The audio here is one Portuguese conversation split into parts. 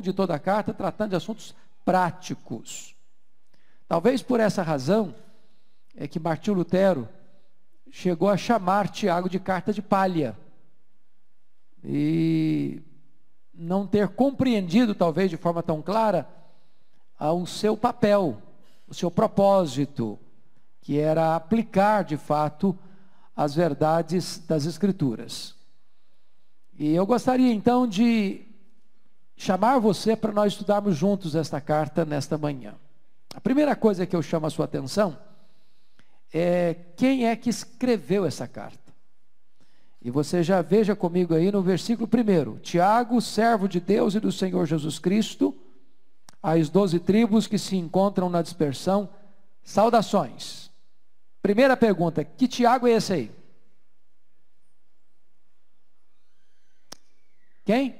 longo de toda a carta, tratando de assuntos práticos. Talvez por essa razão é que Martinho Lutero chegou a chamar Tiago de carta de palha. E não ter compreendido, talvez de forma tão clara, o seu papel, o seu propósito, que era aplicar de fato as verdades das Escrituras. E eu gostaria então de chamar você para nós estudarmos juntos esta carta nesta manhã. A primeira coisa que eu chamo a sua atenção é quem é que escreveu essa carta. E você já veja comigo aí no versículo 1: Tiago, servo de Deus e do Senhor Jesus Cristo, às doze tribos que se encontram na dispersão, saudações. Primeira pergunta: que Tiago é esse aí? Quem?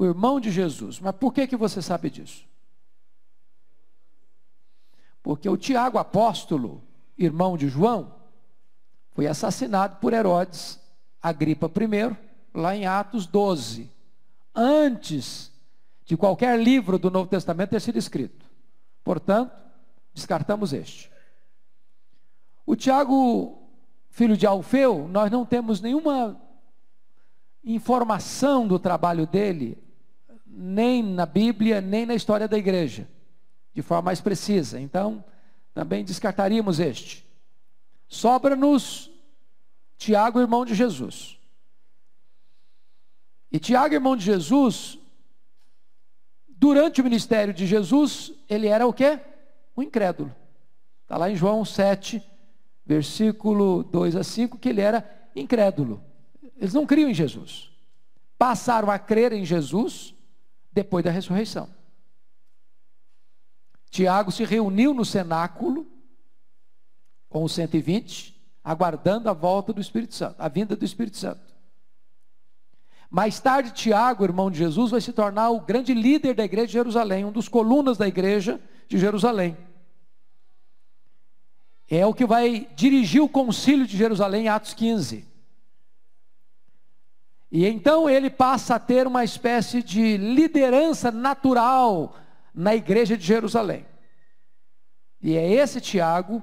O irmão de Jesus. Mas por que, que você sabe disso? Porque o Tiago apóstolo, irmão de João, foi assassinado por Herodes Agripa I, lá em Atos 12, antes de qualquer livro do Novo Testamento ter sido escrito. Portanto, descartamos este. O Tiago, filho de Alfeu, nós não temos nenhuma informação do trabalho dele, nem na Bíblia, nem na história da igreja, de forma mais precisa. Então, também descartaríamos este. Sobra-nos Tiago, irmão de Jesus. E Tiago, irmão de Jesus, durante o ministério de Jesus, ele era o quê? Um incrédulo. Está lá em João 7, versículo 2 a 5, que ele era incrédulo. Eles não criam em Jesus. Passaram a crer em Jesus depois da ressurreição. Tiago se reuniu no cenáculo com os 120, aguardando a volta do Espírito Santo, a vinda do Espírito Santo. Mais tarde, Tiago, irmão de Jesus, vai se tornar o grande líder da igreja de Jerusalém, um dos colunas da igreja de Jerusalém. É o que vai dirigir o concílio de Jerusalém Atos 15. E então ele passa a ter uma espécie de liderança natural na igreja de Jerusalém. E é esse Tiago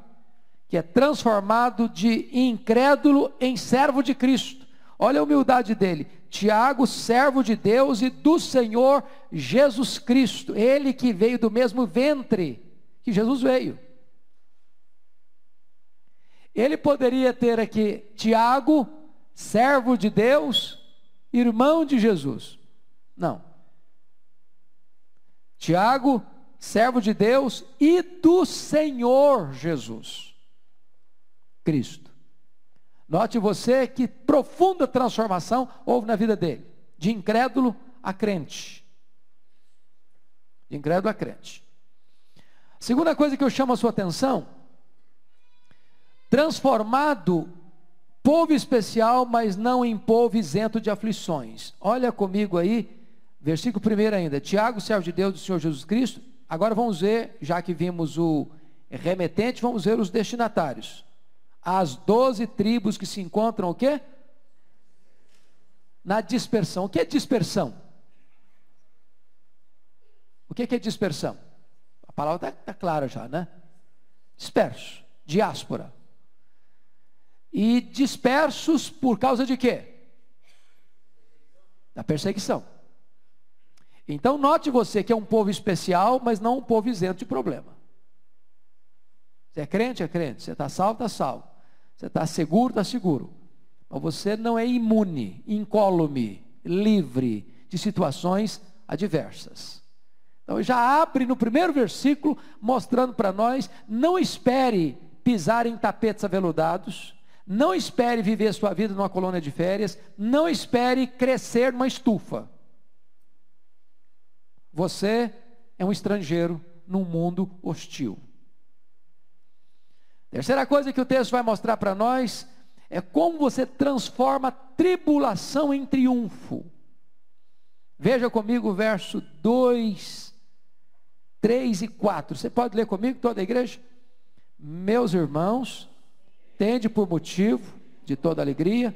que é transformado de incrédulo em servo de Cristo. Olha a humildade dele. Tiago, servo de Deus e do Senhor Jesus Cristo, ele que veio do mesmo ventre que Jesus veio. Ele poderia ter aqui Tiago, servo de Deus, irmão de Jesus. Não. Tiago, servo de Deus e do Senhor Jesus. Cristo. Note você que profunda transformação houve na vida dele, de incrédulo a crente. De incrédulo a crente. Segunda coisa que eu chamo a sua atenção, transformado povo especial, mas não em povo isento de aflições. Olha comigo aí, versículo 1 ainda. Tiago, servo de Deus do Senhor Jesus Cristo. Agora vamos ver, já que vimos o remetente, vamos ver os destinatários as doze tribos que se encontram o quê? Na dispersão. O que é dispersão? O que é dispersão? A palavra está tá clara já, né? Disperso, diáspora. E dispersos por causa de quê? Da perseguição. Então note você que é um povo especial, mas não um povo isento de problema. Você é crente? É crente. Você está salvo? Está salvo. Você está seguro? Está seguro. Mas você não é imune, incólume, livre de situações adversas. Então já abre no primeiro versículo, mostrando para nós: não espere pisar em tapetes aveludados, não espere viver sua vida numa colônia de férias, não espere crescer numa estufa. Você é um estrangeiro num mundo hostil. Terceira coisa que o texto vai mostrar para nós é como você transforma tribulação em triunfo. Veja comigo o verso 2, 3 e 4. Você pode ler comigo, toda a igreja? Meus irmãos, tende por motivo de toda alegria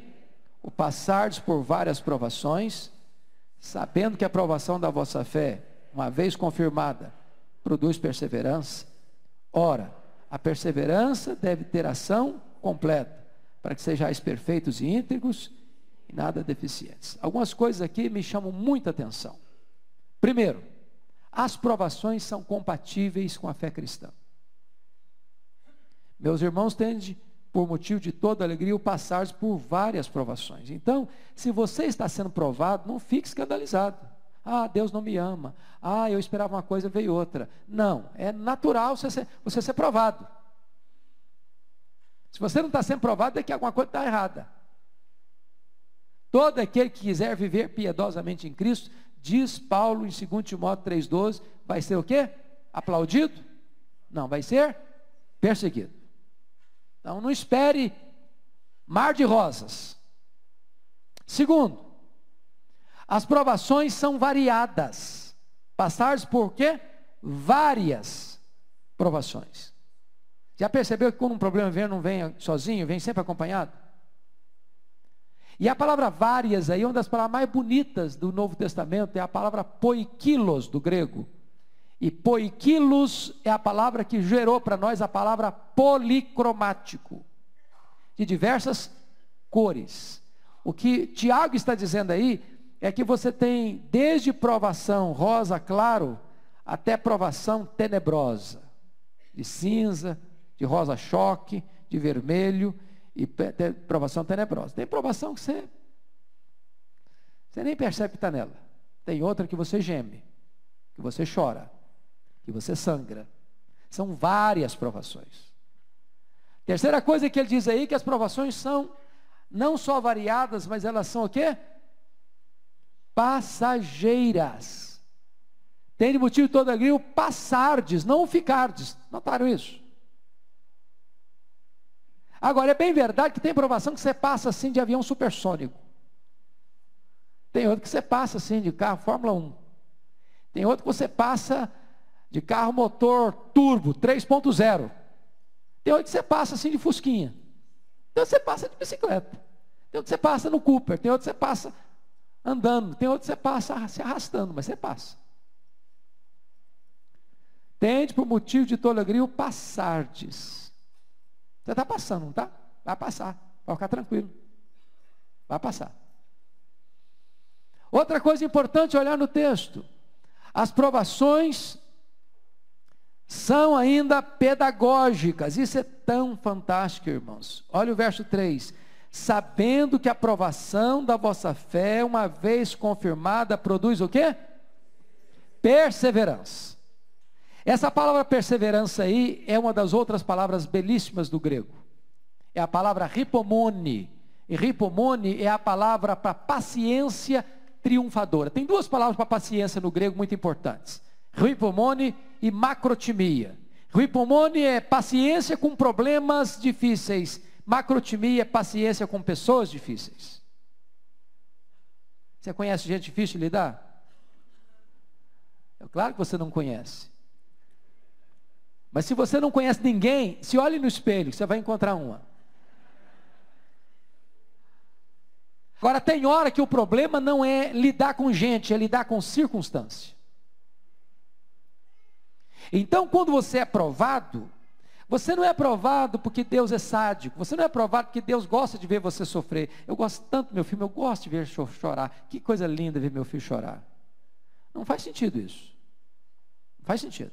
o passardes por várias provações, Sabendo que a aprovação da vossa fé, uma vez confirmada, produz perseverança. Ora, a perseverança deve ter ação completa, para que sejais perfeitos e íntegros e nada deficientes. Algumas coisas aqui me chamam muita atenção. Primeiro, as provações são compatíveis com a fé cristã. Meus irmãos tendem, por motivo de toda alegria, o passar por várias provações. Então, se você está sendo provado, não fique escandalizado. Ah, Deus não me ama. Ah, eu esperava uma coisa, veio outra. Não, é natural você ser, você ser provado. Se você não está sendo provado, é que alguma coisa está errada. Todo aquele que quiser viver piedosamente em Cristo, diz Paulo em 2 Timóteo 3,12, vai ser o quê? Aplaudido? Não, vai ser perseguido. Então não espere mar de rosas. Segundo, as provações são variadas. Passares por quê? Várias provações. Já percebeu que quando um problema vem, não vem sozinho, vem sempre acompanhado? E a palavra várias aí, uma das palavras mais bonitas do Novo Testamento, é a palavra poikilos do grego. E poikilos é a palavra que gerou para nós a palavra policromático, de diversas cores. O que Tiago está dizendo aí é que você tem desde provação rosa claro até provação tenebrosa, de cinza, de rosa choque, de vermelho e provação tenebrosa. Tem provação que você você nem percebe que está nela. Tem outra que você geme, que você chora, que você sangra. São várias provações. Terceira coisa que ele diz aí que as provações são não só variadas, mas elas são o quê? passageiras. Tem de motivo todo alegria o passardes, não ficardes. Notaram isso? Agora, é bem verdade que tem provação que você passa assim de avião supersônico. Tem outro que você passa assim de carro Fórmula 1. Tem outro que você passa de carro motor turbo 3.0. Tem que você passa assim de fusquinha. Tem que você passa de bicicleta. Tem que você passa no Cooper. Tem que você passa andando. Tem que você passa se arrastando, mas você passa. Tende por motivo de toda alegria o passardes. Você está passando, não está? Vai passar. Vai ficar tranquilo. Vai passar. Outra coisa importante olhar no texto. As provações são ainda pedagógicas. Isso é tão fantástico, irmãos. Olha o verso 3 sabendo que a aprovação da vossa fé, uma vez confirmada, produz o quê? Perseverança. Essa palavra perseverança aí é uma das outras palavras belíssimas do grego. É a palavra ripomone. E ripomone é a palavra para paciência triunfadora. Tem duas palavras para paciência no grego muito importantes: ripomone e macrotimia. Ripomone é paciência com problemas difíceis Macrotimia é paciência com pessoas difíceis. Você conhece gente difícil de lidar? É claro que você não conhece. Mas se você não conhece ninguém, se olhe no espelho, você vai encontrar uma. Agora, tem hora que o problema não é lidar com gente, é lidar com circunstância. Então, quando você é provado, você não é aprovado porque Deus é sádico. Você não é aprovado porque Deus gosta de ver você sofrer. Eu gosto tanto do meu filho, eu gosto de ver chorar. Que coisa linda ver meu filho chorar. Não faz sentido isso. Não faz sentido.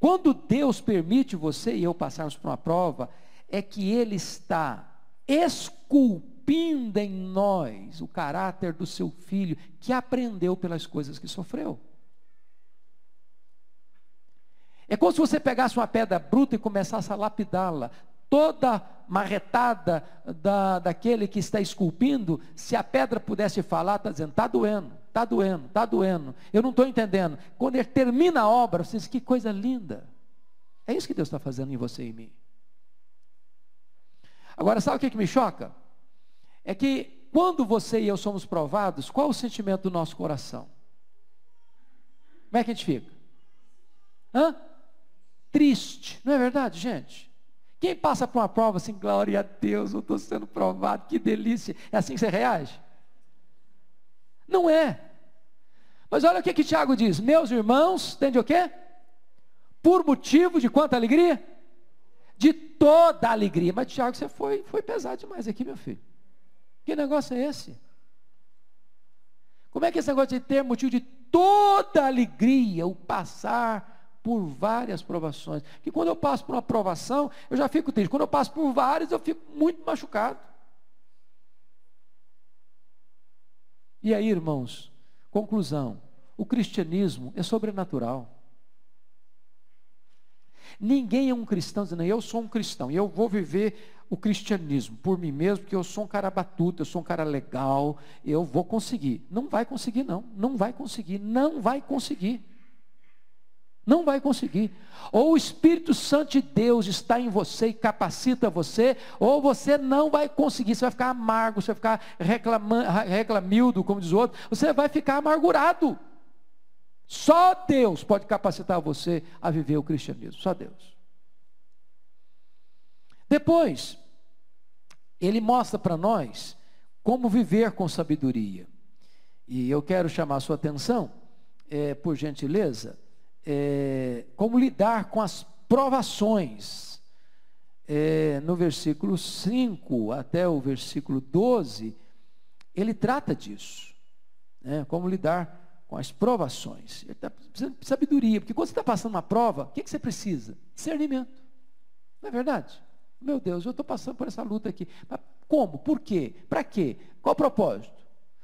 Quando Deus permite você e eu passarmos por uma prova, é que Ele está esculpindo em nós o caráter do seu filho, que aprendeu pelas coisas que sofreu. É como se você pegasse uma pedra bruta e começasse a lapidá-la. Toda marretada da, daquele que está esculpindo, se a pedra pudesse falar, está dizendo, está doendo, está doendo, está doendo. Eu não estou entendendo. Quando ele termina a obra, você diz, que coisa linda. É isso que Deus está fazendo em você e em mim. Agora, sabe o que, que me choca? É que quando você e eu somos provados, qual o sentimento do nosso coração? Como é que a gente fica? Hã? Triste. Não é verdade, gente? Quem passa por uma prova assim, glória a Deus, eu estou sendo provado, que delícia. É assim que você reage? Não é. Mas olha o que, que Tiago diz: Meus irmãos, entende o quê? Por motivo de quanta alegria? De toda alegria. Mas Tiago, você foi, foi pesado demais aqui, meu filho. Que negócio é esse? Como é que esse negócio de ter motivo de toda alegria, o passar por várias provações? Que quando eu passo por uma provação, eu já fico triste. Quando eu passo por várias, eu fico muito machucado. E aí, irmãos, conclusão: o cristianismo é sobrenatural. Ninguém é um cristão dizendo, eu sou um cristão e eu vou viver o cristianismo por mim mesmo, porque eu sou um cara batuta, eu sou um cara legal, eu vou conseguir. Não vai conseguir, não. Não vai conseguir. Não vai conseguir. Não vai conseguir. Ou o Espírito Santo de Deus está em você e capacita você, ou você não vai conseguir. Você vai ficar amargo, você vai ficar reclamildo, como diz o outro. Você vai ficar amargurado. Só Deus pode capacitar você a viver o cristianismo. Só Deus. Depois, ele mostra para nós como viver com sabedoria. E eu quero chamar a sua atenção, é, por gentileza, é, como lidar com as provações. É, no versículo 5 até o versículo 12, ele trata disso. Né? Como lidar com as provações. Ele está precisando de sabedoria, porque quando você está passando uma prova, o que, que você precisa? Discernimento. Não é verdade? Meu Deus, eu estou passando por essa luta aqui. Mas como? Por quê? Para quê? Qual o propósito?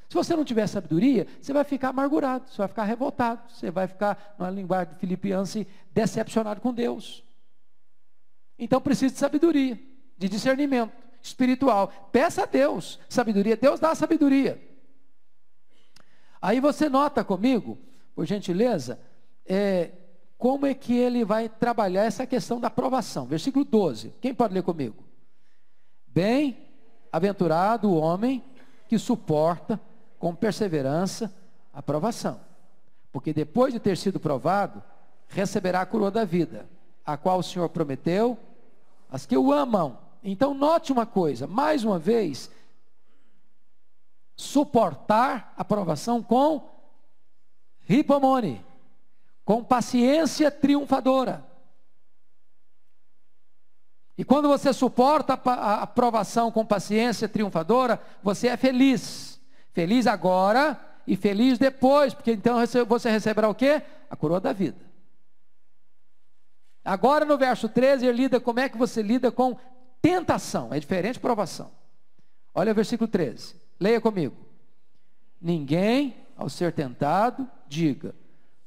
Se você não tiver sabedoria, você vai ficar amargurado, você vai ficar revoltado, você vai ficar, na linguagem de Filipianse, decepcionado com Deus. Então precisa de sabedoria, de discernimento espiritual. Peça a Deus sabedoria. Deus dá sabedoria. Aí você nota comigo, por gentileza, é, como é que ele vai trabalhar essa questão da aprovação. Versículo 12. Quem pode ler comigo? Bem-aventurado o homem que suporta com perseverança a provação. Porque depois de ter sido provado, receberá a coroa da vida, a qual o Senhor prometeu as que o amam. Então note uma coisa, mais uma vez, suportar a provação com ripomone, com paciência triunfadora. E quando você suporta a aprovação com paciência triunfadora, você é feliz. Feliz agora e feliz depois, porque então você receberá o quê? A coroa da vida. Agora no verso 13 ele lida como é que você lida com tentação, é diferente de provação. Olha o versículo 13. Leia comigo. Ninguém, ao ser tentado, diga: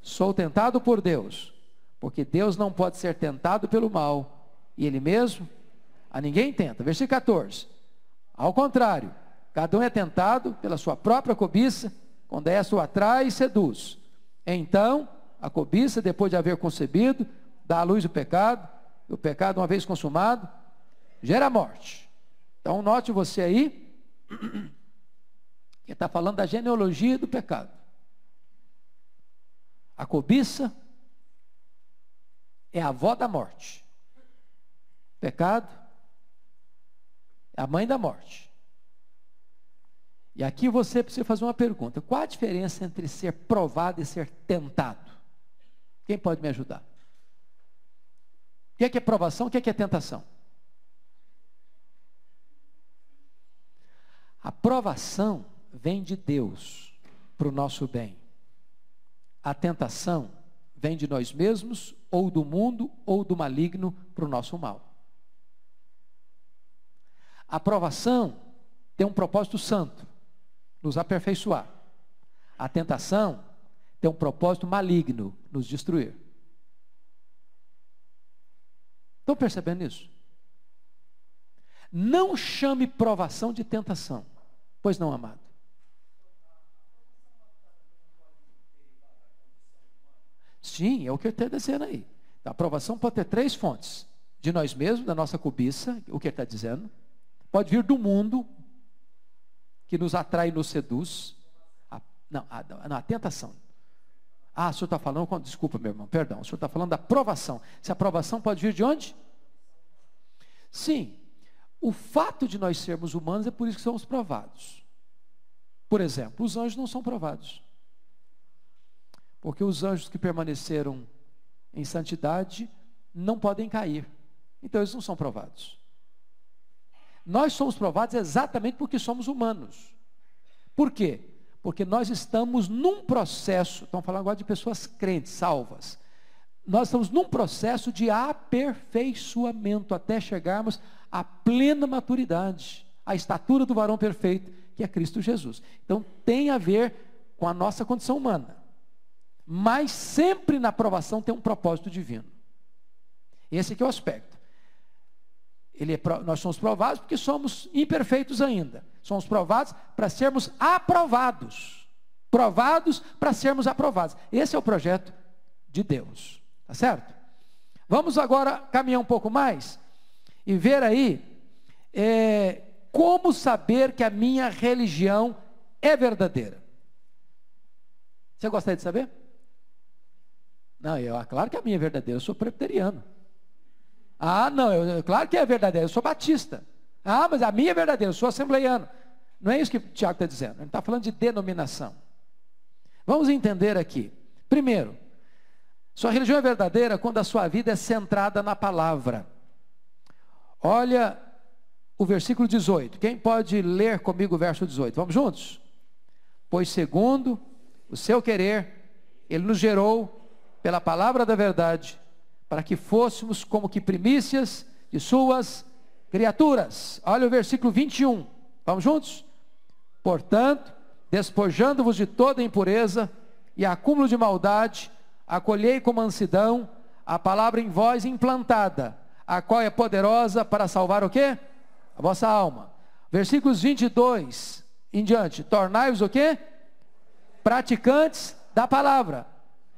Sou tentado por Deus, porque Deus não pode ser tentado pelo mal, e Ele mesmo a ninguém tenta. Versículo 14. Ao contrário, cada um é tentado pela sua própria cobiça, quando essa o atrai e seduz. Então, a cobiça, depois de haver concebido, dá à luz o pecado, e o pecado, uma vez consumado, gera morte. Então, note você aí Ele está falando da genealogia do pecado. A cobiça é a avó da morte. Pecado é a mãe da morte. E aqui você precisa fazer uma pergunta: qual a diferença entre ser provado e ser tentado? Quem pode me ajudar? O que é, que é provação? O que é, que é tentação? A provação vem de Deus para o nosso bem. A tentação vem de nós mesmos, ou do mundo, ou do maligno para o nosso mal. A aprovação tem um propósito santo, nos aperfeiçoar. A tentação tem um propósito maligno, nos destruir. Estão percebendo isso? Não chame provação de tentação, pois não, amado. Sim, é o que ele está dizendo aí. A aprovação pode ter três fontes: de nós mesmos, da nossa cobiça, o que ele está dizendo. Pode vir do mundo, que nos atrai e nos seduz. A, não, a, não, a tentação. Ah, o senhor está falando, desculpa, meu irmão, perdão. O senhor está falando da aprovação. Se a aprovação pode vir de onde? Sim. O fato de nós sermos humanos é por isso que somos provados. Por exemplo, os anjos não são provados. Porque os anjos que permaneceram em santidade não podem cair. Então eles não são provados. Nós somos provados exatamente porque somos humanos. Por quê? Porque nós estamos num processo, estamos falando agora de pessoas crentes, salvas. Nós estamos num processo de aperfeiçoamento até chegarmos à plena maturidade, à estatura do varão perfeito, que é Cristo Jesus. Então tem a ver com a nossa condição humana. Mas sempre na aprovação tem um propósito divino. Esse é o aspecto. É, nós somos provados porque somos imperfeitos ainda. Somos provados para sermos aprovados. Provados para sermos aprovados. Esse é o projeto de Deus. Tá certo? Vamos agora caminhar um pouco mais e ver aí é, como saber que a minha religião é verdadeira. Você gostaria de saber? Não, eu, ah, claro que a minha é verdadeira, eu sou presbiteriano. Ah, não, eu, claro que é verdadeiro, eu sou batista. Ah, mas a minha é verdadeira, eu sou assembleiano. Não é isso que o Tiago está dizendo, ele está falando de denominação. Vamos entender aqui. Primeiro, sua religião é verdadeira quando a sua vida é centrada na palavra. Olha o versículo 18. Quem pode ler comigo o verso 18? Vamos juntos? Pois segundo o seu querer, ele nos gerou pela palavra da verdade para que fôssemos como que primícias de suas criaturas. Olha o versículo 21. Vamos juntos? Portanto, despojando-vos de toda impureza e acúmulo de maldade, acolhei com mansidão a palavra em vós implantada, a qual é poderosa para salvar o quê? A vossa alma. Versículos 22 em diante. Tornai-vos o quê? Praticantes da palavra,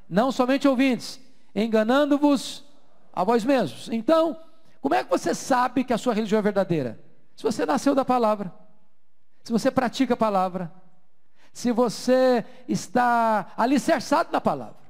não somente ouvintes, enganando-vos a vós mesmos. Então, como é que você sabe que a sua religião é verdadeira? Se você nasceu da palavra, se você pratica a palavra, se você está alicerçado na palavra.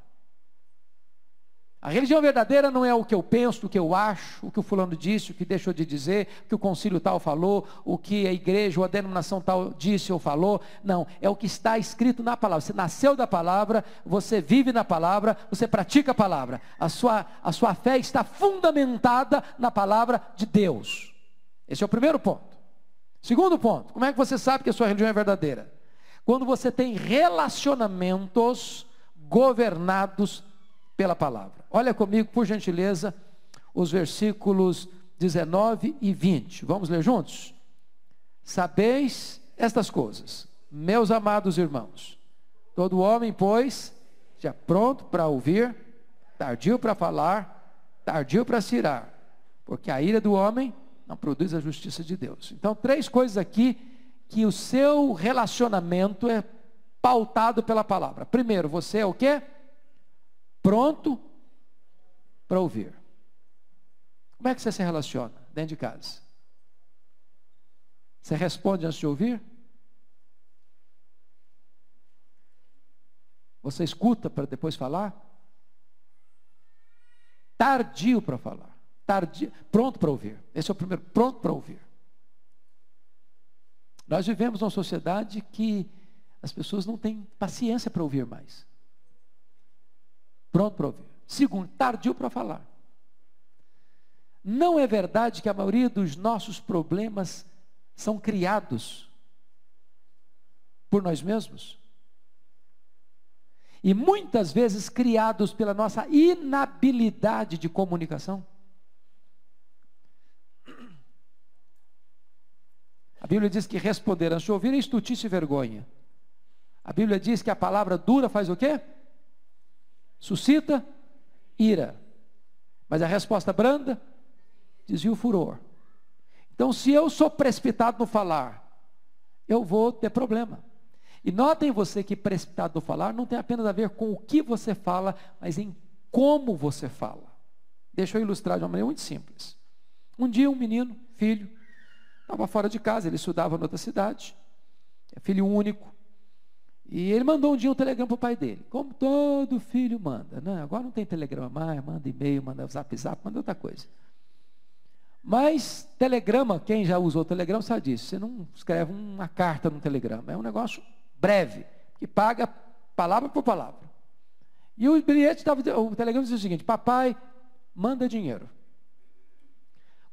A religião verdadeira não é o que eu penso, o que eu acho, o que o fulano disse, o que deixou de dizer, o que o concílio tal falou, o que a igreja ou a denominação tal disse ou falou. Não, é o que está escrito na palavra. Você nasceu da palavra, você vive na palavra, você pratica a palavra. A sua, a sua fé está fundamentada na palavra de Deus. Esse é o primeiro ponto. Segundo ponto, como é que você sabe que a sua religião é verdadeira? Quando você tem relacionamentos governados pela palavra. Olha comigo, por gentileza, os versículos 19 e 20. Vamos ler juntos? Sabeis estas coisas, meus amados irmãos. Todo homem, pois, já pronto para ouvir, tardio para falar, tardio para se irar, porque a ira do homem não produz a justiça de Deus. Então, três coisas aqui que o seu relacionamento é pautado pela palavra. Primeiro, você é o quê? pronto para ouvir. Como é que você se relaciona dentro de casa? Você responde antes de ouvir? Você escuta para depois falar? Tardio para falar. Tardio, pronto para ouvir. Esse é o primeiro, pronto para ouvir. Nós vivemos numa sociedade que as pessoas não têm paciência para ouvir mais. Pronto para ouvir. Segundo, tardio para falar. Não é verdade que a maioria dos nossos problemas são criados por nós mesmos? E muitas vezes criados pela nossa inabilidade de comunicação? A Bíblia diz que responder antes de ouvir é estutice e vergonha. A Bíblia diz que a palavra dura faz o quê? suscita ira. Mas a resposta branda desvia o furor. Então, se eu sou precipitado no falar, eu vou ter problema. E notem você que precipitado no falar não tem apenas a ver com o que você fala, mas em como você fala. Deixa eu ilustrar de uma maneira muito simples. Um dia um menino, filho, estava fora de casa, ele estudava em outra cidade, é filho único, e ele mandou um dia um telegrama para o pai dele, como todo filho manda. Né? Agora não tem telegrama mais, manda e-mail, manda zap zap, manda outra coisa. Mas telegrama, quem já usou telegrama sabe disso. Você não escreve uma carta no telegrama. É um negócio breve, que paga palavra por palavra. E o bilhete estava, o telegrama dizia o seguinte: Papai, manda dinheiro.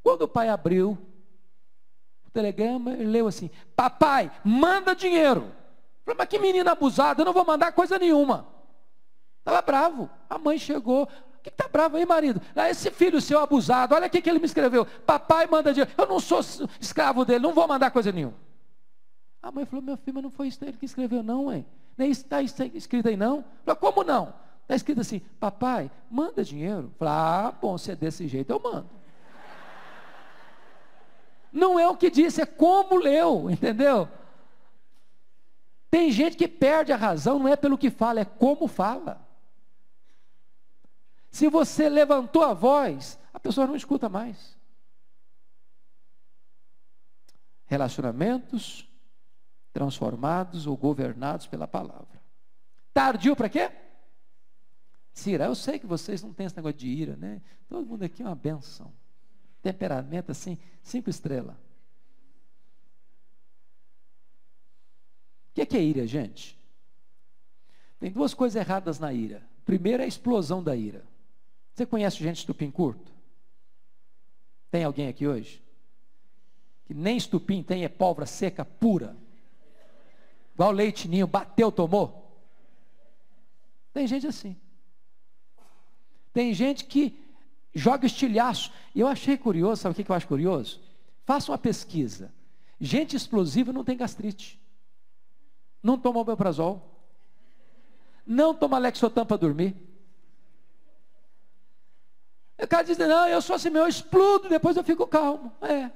Quando o pai abriu o telegrama, ele leu assim: Papai, manda dinheiro. Falei, mas que menina abusada, eu não vou mandar coisa nenhuma. Estava bravo. A mãe chegou. O que está bravo aí, marido? Ah, esse filho seu abusado, olha o que ele me escreveu. Papai manda dinheiro. Eu não sou escravo dele, não vou mandar coisa nenhuma. A mãe falou, meu filho, mas não foi isso ele que escreveu, não, hein? Nem está escrito aí, não. Falei, como não? Está escrito assim, papai, manda dinheiro. Falei, ah, bom, se é desse jeito, eu mando. Não é o que disse, é como leu, entendeu? Tem gente que perde a razão, não é pelo que fala, é como fala. Se você levantou a voz, a pessoa não escuta mais. Relacionamentos transformados ou governados pela palavra. Tardio para quê? Cira, eu sei que vocês não têm esse negócio de ira, né? Todo mundo aqui é uma benção. Temperamento assim, cinco estrelas. O que é, ira, gente? Tem duas coisas erradas na ira. Primeiro é a explosão da ira. Você conhece gente estupim curto? Tem alguém aqui hoje? Que nem estupim tem, é pólvora seca pura. Igual leite ninho, bateu, tomou. Tem gente assim. Tem gente que joga estilhaço. E eu achei curioso, sabe o que eu acho curioso? Faça uma pesquisa. Gente explosiva não tem gastrite. Não toma omeprazol. Não toma Lexotan para dormir. O cara diz, não, eu sou assim, eu explodo, depois eu fico calmo. É.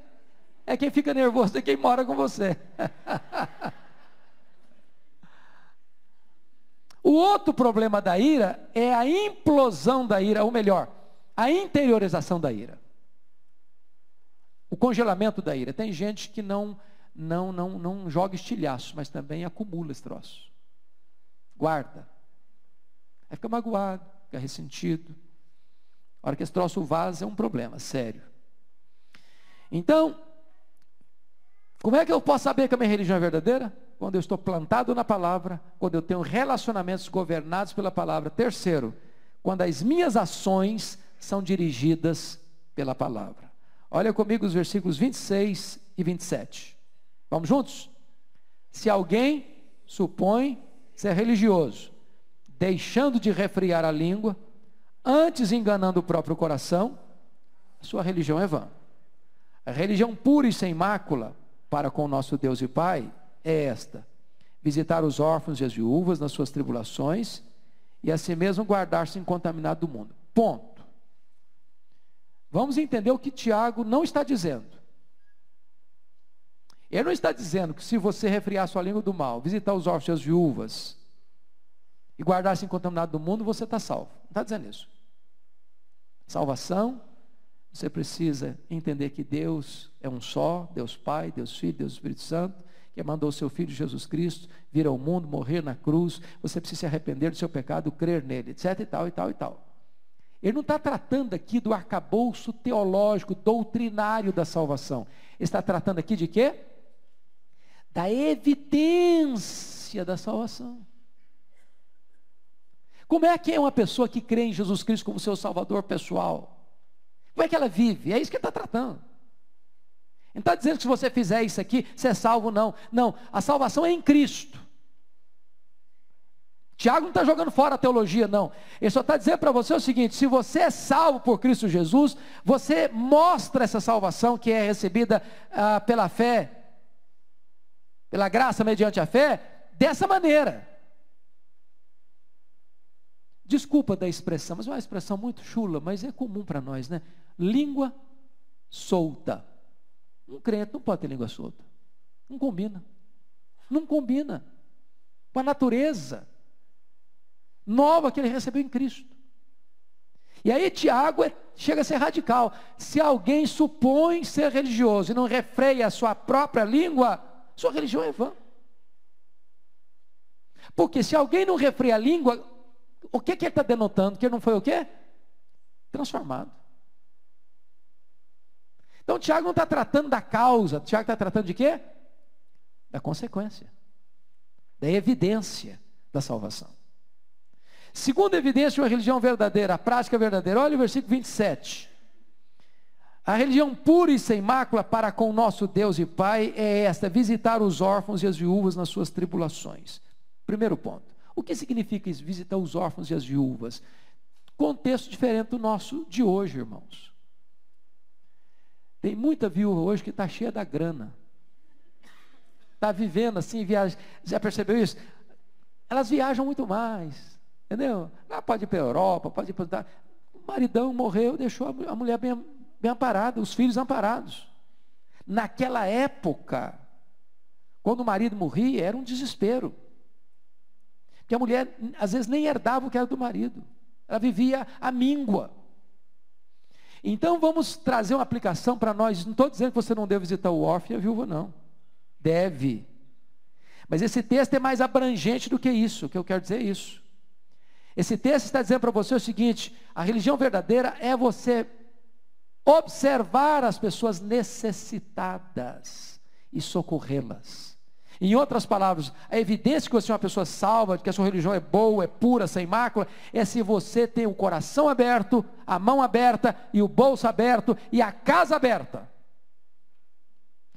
É quem fica nervoso, é quem mora com você. o outro problema da ira é a implosão da ira, ou melhor, a interiorização da ira. O congelamento da ira. Tem gente que não não não não joga estilhaço, mas também acumula esse troço. Guarda. Aí fica magoado, fica ressentido. A hora que esse troço vaza é um problema sério. Então, como é que eu posso saber que a minha religião é verdadeira? Quando eu estou plantado na palavra, quando eu tenho relacionamentos governados pela palavra. Terceiro, quando as minhas ações são dirigidas pela palavra. Olha comigo os versículos 26 e 27. Vamos juntos? Se alguém supõe ser religioso, deixando de refriar a língua, antes enganando o próprio coração, sua religião é vã. A religião pura e sem mácula para com o nosso Deus e Pai é esta: visitar os órfãos e as viúvas nas suas tribulações e assim mesmo guardar-se incontaminado do mundo. Ponto. Vamos entender o que Tiago não está dizendo. Ele não está dizendo que se você refriar sua língua do mal, visitar os órfãos e as viúvas e guardar-se incontaminado do mundo, você está salvo. Não está dizendo isso. Salvação, você precisa entender que Deus é um só, Deus Pai, Deus Filho, Deus Espírito Santo, que mandou o seu Filho Jesus Cristo vir ao mundo, morrer na cruz. Você precisa se arrepender do seu pecado, crer nele, etc. e tal, e tal, e tal. Ele não está tratando aqui do arcabouço teológico, doutrinário da salvação. Ele está tratando aqui de quê? Da evidência da salvação. Como é que é uma pessoa que crê em Jesus Cristo como seu salvador pessoal? Como é que ela vive? É isso que ele está tratando. Ele não está dizendo que se você fizer isso aqui, você é salvo, não. Não, a salvação é em Cristo. Tiago não está jogando fora a teologia, não. Ele só está dizendo para você o seguinte: se você é salvo por Cristo Jesus, você mostra essa salvação que é recebida ah, pela fé, pela graça mediante a fé, dessa maneira. Desculpa da expressão, mas é uma expressão muito chula, mas é comum para nós, né? Língua solta. Um crente não pode ter língua solta. Não combina. Não combina com a natureza nova que ele recebeu em Cristo. E aí Tiago é, chega a ser radical. Se alguém supõe ser religioso e não refreia a sua própria língua, sua religião é vã. Porque se alguém não refreia a língua, o que, que ele está denotando? Que ele não foi o quê? Transformado. Então Tiago não está tratando da causa, Tiago está tratando de quê? Da consequência. da evidência da salvação. Segunda evidência de uma religião verdadeira, a prática verdadeira. Olha o versículo 27. A religião pura e sem mácula para com nosso Deus e Pai é esta: visitar os órfãos e as viúvas nas suas tribulações. Primeiro ponto. O que significa isso, visitar os órfãos e as viúvas? Contexto diferente do nosso de hoje, irmãos. Tem muita viúva hoje que está cheia da grana. Está vivendo assim, viagem. Já percebeu isso? Elas viajam muito mais. Entendeu? Ela pode ir para a Europa, pode ir para. O maridão morreu, deixou a mulher bem, bem amparada, os filhos amparados. Naquela época, quando o marido morria, era um desespero. Porque a mulher, às vezes, nem herdava o que era do marido. Ela vivia a míngua. Então vamos trazer uma aplicação para nós. Não estou dizendo que você não deve visitar o órfão e a viúva, não. Deve. Mas esse texto é mais abrangente do que isso, que eu quero dizer é isso. Esse texto está dizendo para você o seguinte: a religião verdadeira é você observar as pessoas necessitadas e socorrê-las. Em outras palavras, a evidência que você é uma pessoa salva, que a sua religião é boa, é pura, sem mácula, é se você tem o coração aberto, a mão aberta e o bolso aberto e a casa aberta.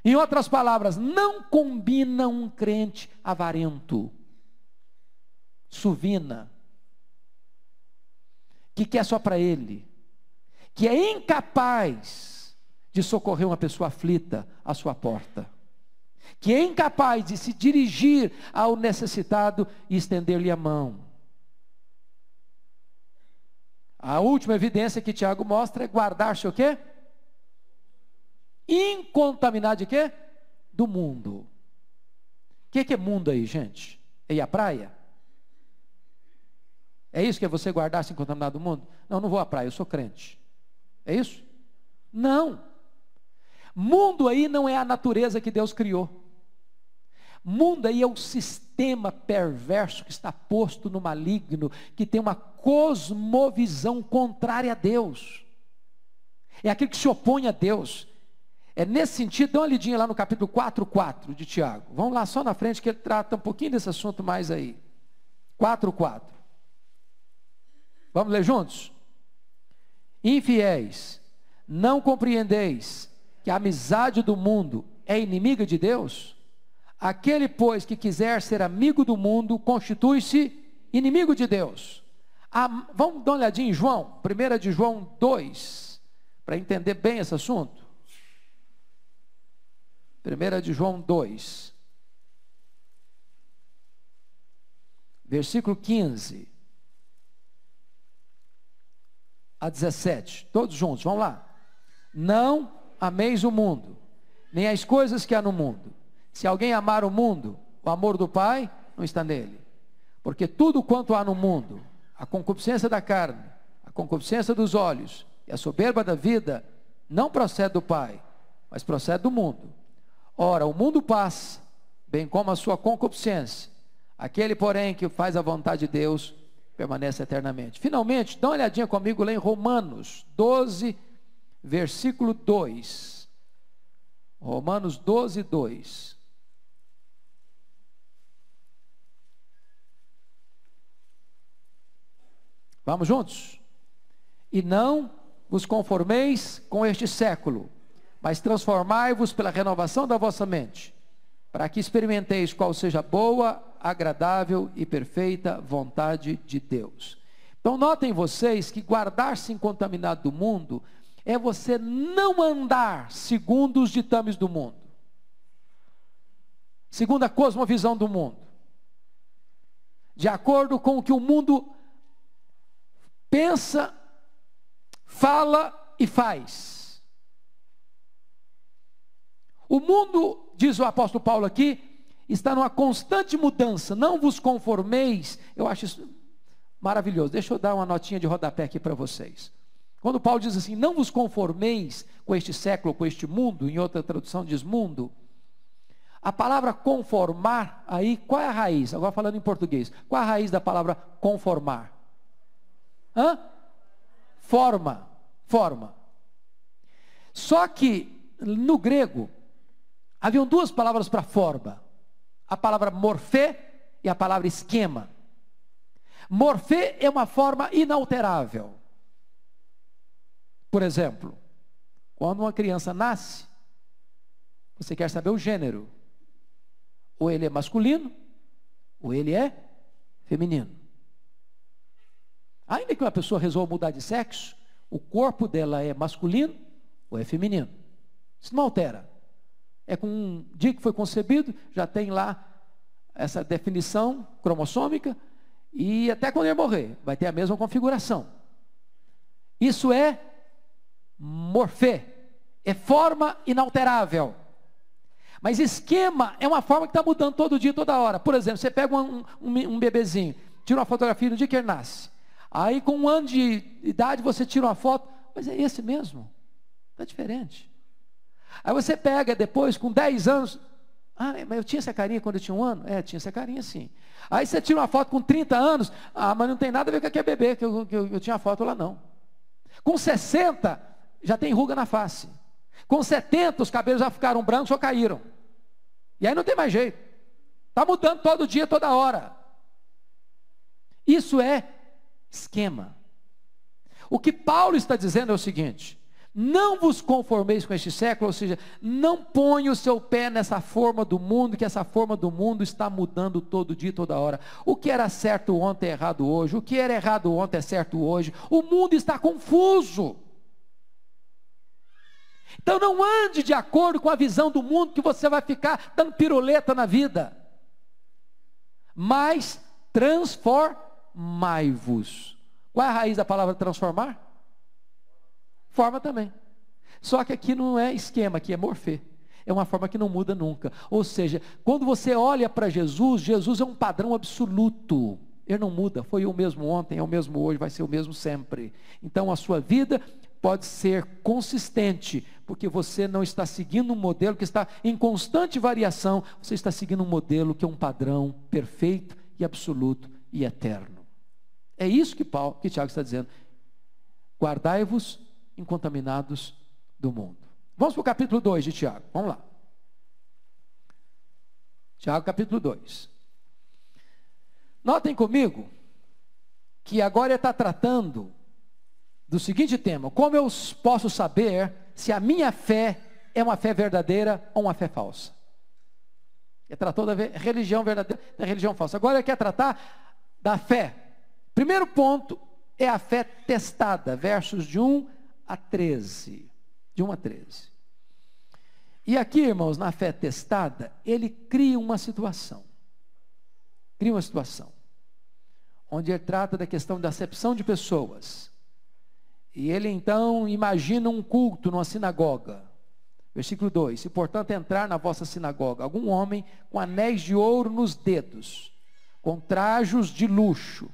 Em outras palavras, não combina um crente avarento, suvina, que quer só para ele, que é incapaz de socorrer uma pessoa aflita à sua porta que é incapaz de se dirigir ao necessitado e estender-lhe a mão. A última evidência que Tiago mostra é guardar-se o quê? Incontaminado de quê? Do mundo. O que, que é mundo aí, gente? É ir à praia? É isso que é você guardar-se incontaminado do mundo? Não, não vou à praia, eu sou crente. É isso? Não. Mundo aí não é a natureza que Deus criou. Mundo aí é o sistema perverso que está posto no maligno, que tem uma cosmovisão contrária a Deus. É aquele que se opõe a Deus. É nesse sentido, dá uma lidinha lá no capítulo 4, 4 de Tiago. Vamos lá só na frente que ele trata um pouquinho desse assunto mais aí. 4, 4. Vamos ler juntos? Infiéis, não compreendeis que a amizade do mundo é inimiga de Deus? Aquele, pois, que quiser ser amigo do mundo, constitui-se inimigo de Deus. Ah, vamos dar uma olhadinha em João, 1 de João 2, para entender bem esse assunto. 1 de João 2, versículo 15 a 17, todos juntos, vamos lá. Não ameis o mundo, nem as coisas que há no mundo. Se alguém amar o mundo, o amor do Pai não está nele. Porque tudo quanto há no mundo, a concupiscência da carne, a concupiscência dos olhos e a soberba da vida, não procede do Pai, mas procede do mundo. Ora, o mundo passa, bem como a sua concupiscência. Aquele, porém, que faz a vontade de Deus, permanece eternamente. Finalmente, dá uma olhadinha comigo lá em Romanos 12, versículo 2. Romanos 12, 2. Vamos juntos? E não vos conformeis com este século, mas transformai-vos pela renovação da vossa mente, para que experimenteis qual seja boa, agradável e perfeita vontade de Deus. Então, notem vocês que guardar-se incontaminado do mundo é você não andar segundo os ditames do mundo, segundo a cosmovisão do mundo, de acordo com o que o mundo pensa, fala e faz. O mundo, diz o apóstolo Paulo aqui, está numa constante mudança. Não vos conformeis. Eu acho isso maravilhoso. Deixa eu dar uma notinha de rodapé aqui para vocês. Quando Paulo diz assim: Não vos conformeis com este século, com este mundo, em outra tradução diz mundo. A palavra conformar, aí, qual é a raiz? Agora falando em português. Qual é a raiz da palavra conformar? Hã? Forma, forma. Só que no grego haviam duas palavras para forma. A palavra morfê e a palavra esquema. Morfê é uma forma inalterável. Por exemplo, quando uma criança nasce, você quer saber o gênero. Ou ele é masculino, ou ele é feminino. Ainda que uma pessoa resolva mudar de sexo, o corpo dela é masculino ou é feminino. Isso não altera. É com um dia que foi concebido, já tem lá essa definição cromossômica, e até quando ele morrer, vai ter a mesma configuração. Isso é morfê, é forma inalterável. Mas esquema é uma forma que está mudando todo dia, toda hora. Por exemplo, você pega um, um, um bebezinho, tira uma fotografia no dia que ele nasce. Aí, com um ano de idade, você tira uma foto, mas é esse mesmo, está diferente. Aí você pega depois, com 10 anos, ah, mas eu tinha essa carinha quando eu tinha um ano? É, tinha essa carinha sim. Aí você tira uma foto com 30 anos, ah, mas não tem nada a ver com aquele bebê, que eu, que eu, eu tinha foto lá não. Com 60, já tem ruga na face. Com 70, os cabelos já ficaram brancos ou caíram. E aí não tem mais jeito. Está mudando todo dia, toda hora. Isso é esquema. O que Paulo está dizendo é o seguinte: não vos conformeis com este século, ou seja, não ponha o seu pé nessa forma do mundo, que essa forma do mundo está mudando todo dia, toda hora. O que era certo ontem é errado hoje, o que era errado ontem é certo hoje. O mundo está confuso. Então não ande de acordo com a visão do mundo que você vai ficar dando piruleta na vida. Mas transformai-vos. Qual é a raiz da palavra transformar? Forma também. Só que aqui não é esquema, aqui é morfê. É uma forma que não muda nunca. Ou seja, quando você olha para Jesus, Jesus é um padrão absoluto. Ele não muda, foi o mesmo ontem, é o mesmo hoje, vai ser o mesmo sempre. Então a sua vida pode ser consistente, porque você não está seguindo um modelo que está em constante variação, você está seguindo um modelo que é um padrão perfeito e absoluto e eterno. É isso que Paulo, que Tiago está dizendo. Guardai-vos incontaminados do mundo. Vamos para o capítulo 2 de Tiago. Vamos lá. Tiago, capítulo 2. Notem comigo que agora está tratando do seguinte tema: como eu posso saber se a minha fé é uma fé verdadeira ou uma fé falsa? Ele tratou da religião verdadeira da religião falsa. Agora ele quer tratar da fé. Primeiro ponto é a fé testada, versos de 1 a 13. De 1 a 13. E aqui, irmãos, na fé testada, ele cria uma situação. Cria uma situação. Onde ele trata da questão da acepção de pessoas. E ele então imagina um culto numa sinagoga. Versículo 2: Se portanto entrar na vossa sinagoga algum homem com anéis de ouro nos dedos, com trajos de luxo,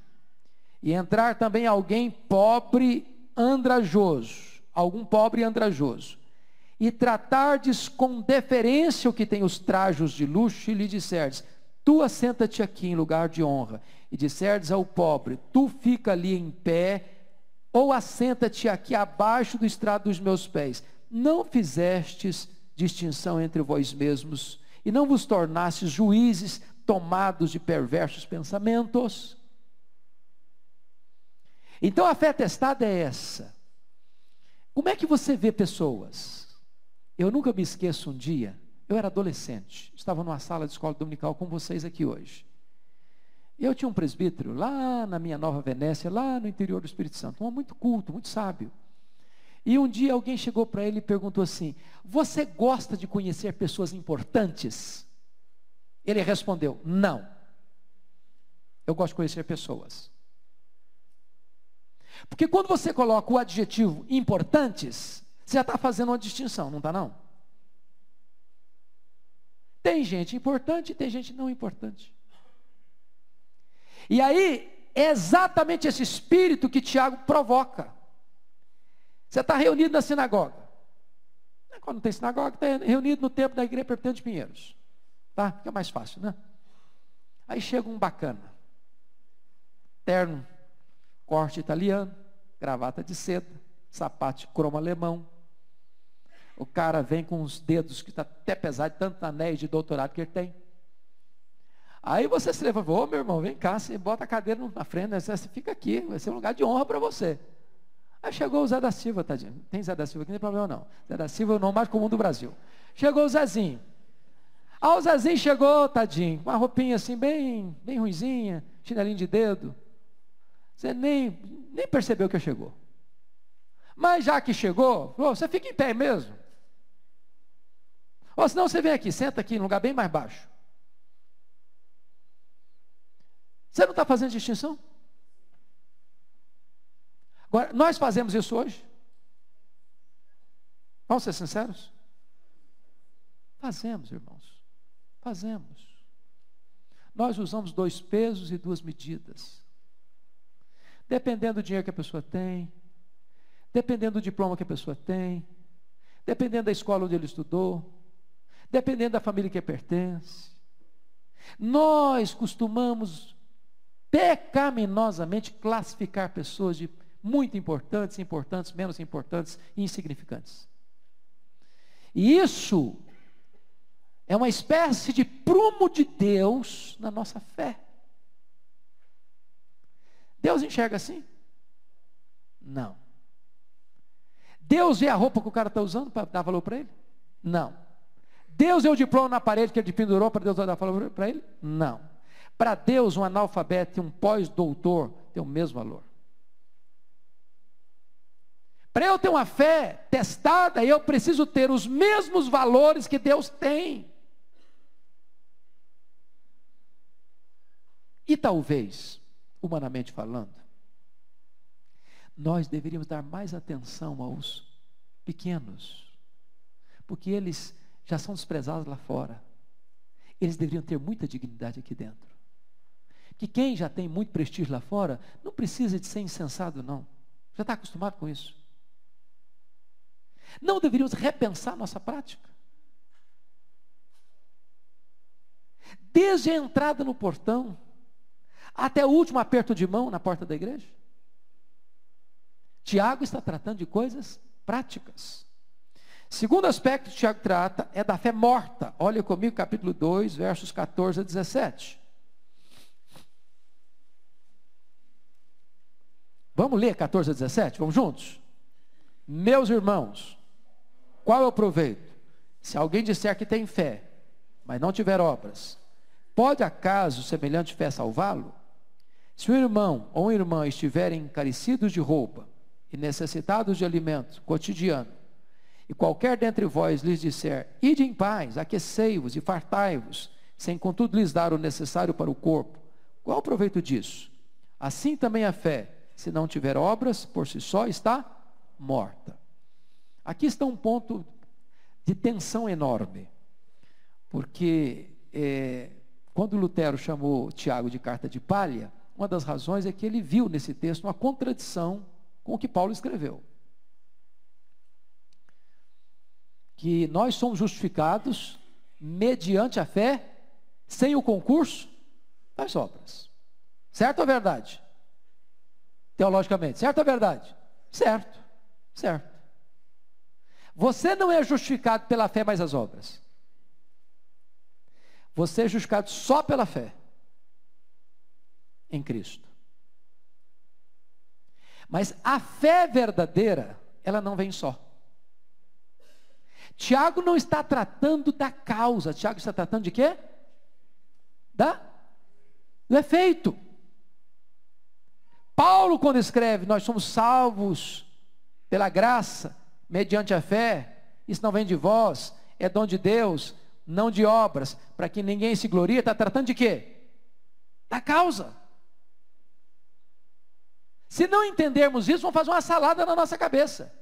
e entrar também alguém pobre andrajoso, algum pobre andrajoso, e tratardes com deferência o que tem os trajos de luxo, e lhe disserdes, tu assenta-te aqui em lugar de honra, e disserdes ao pobre, tu fica ali em pé, ou assenta-te aqui abaixo do estrado dos meus pés. Não fizestes distinção entre vós mesmos, e não vos tornastes juízes tomados de perversos pensamentos. Então a fé testada é essa. Como é que você vê pessoas? Eu nunca me esqueço um dia, eu era adolescente, estava numa sala de escola dominical com vocês aqui hoje. Eu tinha um presbítero lá na minha Nova Venécia, lá no interior do Espírito Santo, um homem muito culto, muito sábio. E um dia alguém chegou para ele e perguntou assim: Você gosta de conhecer pessoas importantes? Ele respondeu: Não. Eu gosto de conhecer pessoas. Porque quando você coloca o adjetivo importantes, você já está fazendo uma distinção, não está não? Tem gente importante e tem gente não importante. E aí, é exatamente esse espírito que Tiago provoca. Você está reunido na sinagoga. Quando não tem sinagoga, está reunido no templo da igreja Perpetente de Pinheiros. Tá? Fica mais fácil, né? Aí chega um bacana. Terno, corte italiano, gravata de seda, sapato de cromo alemão. O cara vem com os dedos que está até pesado, tanto anéis de doutorado que ele tem. Aí você se levantou, ô meu irmão, vem cá, você bota a cadeira na frente, né? você fica aqui, vai ser um lugar de honra para você. Aí chegou o Zé da Silva, tadinho. Tem Zé da Silva aqui, não tem problema não. Zé da Silva é o nome mais comum do Brasil. Chegou o Zezinho. Ah, o Zezinho chegou, tadinho, com uma roupinha assim, bem, bem ruizinha, chinelinho de dedo. Você nem, nem percebeu que chegou. Mas já que chegou, você fica em pé mesmo. Ou senão você vem aqui, senta aqui, num lugar bem mais baixo. Você não está fazendo distinção? Agora, nós fazemos isso hoje? Vamos ser sinceros? Fazemos, irmãos. Fazemos. Nós usamos dois pesos e duas medidas. Dependendo do dinheiro que a pessoa tem, dependendo do diploma que a pessoa tem, dependendo da escola onde ele estudou, dependendo da família que pertence. Nós costumamos pecaminosamente classificar pessoas de muito importantes, importantes, menos importantes e insignificantes. E isso é uma espécie de prumo de Deus na nossa fé. Deus enxerga assim? Não. Deus vê a roupa que o cara está usando para dar valor para ele? Não. Deus vê o diploma na parede que ele pendurou para Deus dar valor para ele? Não. Para Deus, um analfabeto e um pós-doutor tem o mesmo valor. Para eu ter uma fé testada, eu preciso ter os mesmos valores que Deus tem. E talvez, humanamente falando, nós deveríamos dar mais atenção aos pequenos, porque eles já são desprezados lá fora. Eles deveriam ter muita dignidade aqui dentro que quem já tem muito prestígio lá fora não precisa de ser insensado, não. Já está acostumado com isso. Não deveríamos repensar nossa prática. Desde a entrada no portão até o último aperto de mão na porta da igreja. Tiago está tratando de coisas práticas. Segundo aspecto que Tiago trata é da fé morta. Olha comigo capítulo 2, versos 14 a 17. Vamos ler 14 a 17? Vamos juntos? Meus irmãos, qual é o proveito? Se alguém disser que tem fé, mas não tiver obras, pode acaso semelhante fé salvá-lo? Se um irmão ou uma irmã estiverem encarecidos de roupa e necessitados de alimento cotidiano, e qualquer dentre vós lhes disser, ide em paz, aquecei-vos e fartai-vos, sem contudo lhes dar o necessário para o corpo, qual o proveito disso? Assim também a fé, se não tiver obras, por si só está morta. Aqui está um ponto de tensão enorme, porque é, quando Lutero chamou Tiago de carta de palha, uma das razões é que ele viu nesse texto uma contradição com o que Paulo escreveu. Que nós somos justificados mediante a fé, sem o concurso das obras. Certo ou verdade? teologicamente. Certo ou verdade? Certo, certo. Você não é justificado pela fé mais as obras. Você é justificado só pela fé em Cristo. Mas a fé verdadeira, ela não vem só. Tiago não está tratando da causa, Tiago está tratando de quê? Da do efeito. Paulo, quando escreve, nós somos salvos pela graça, mediante a fé, isso não vem de vós, é dom de Deus, não de obras, para que ninguém se glorie, está tratando de quê? Da causa. Se não entendermos isso, vamos fazer uma salada na nossa cabeça.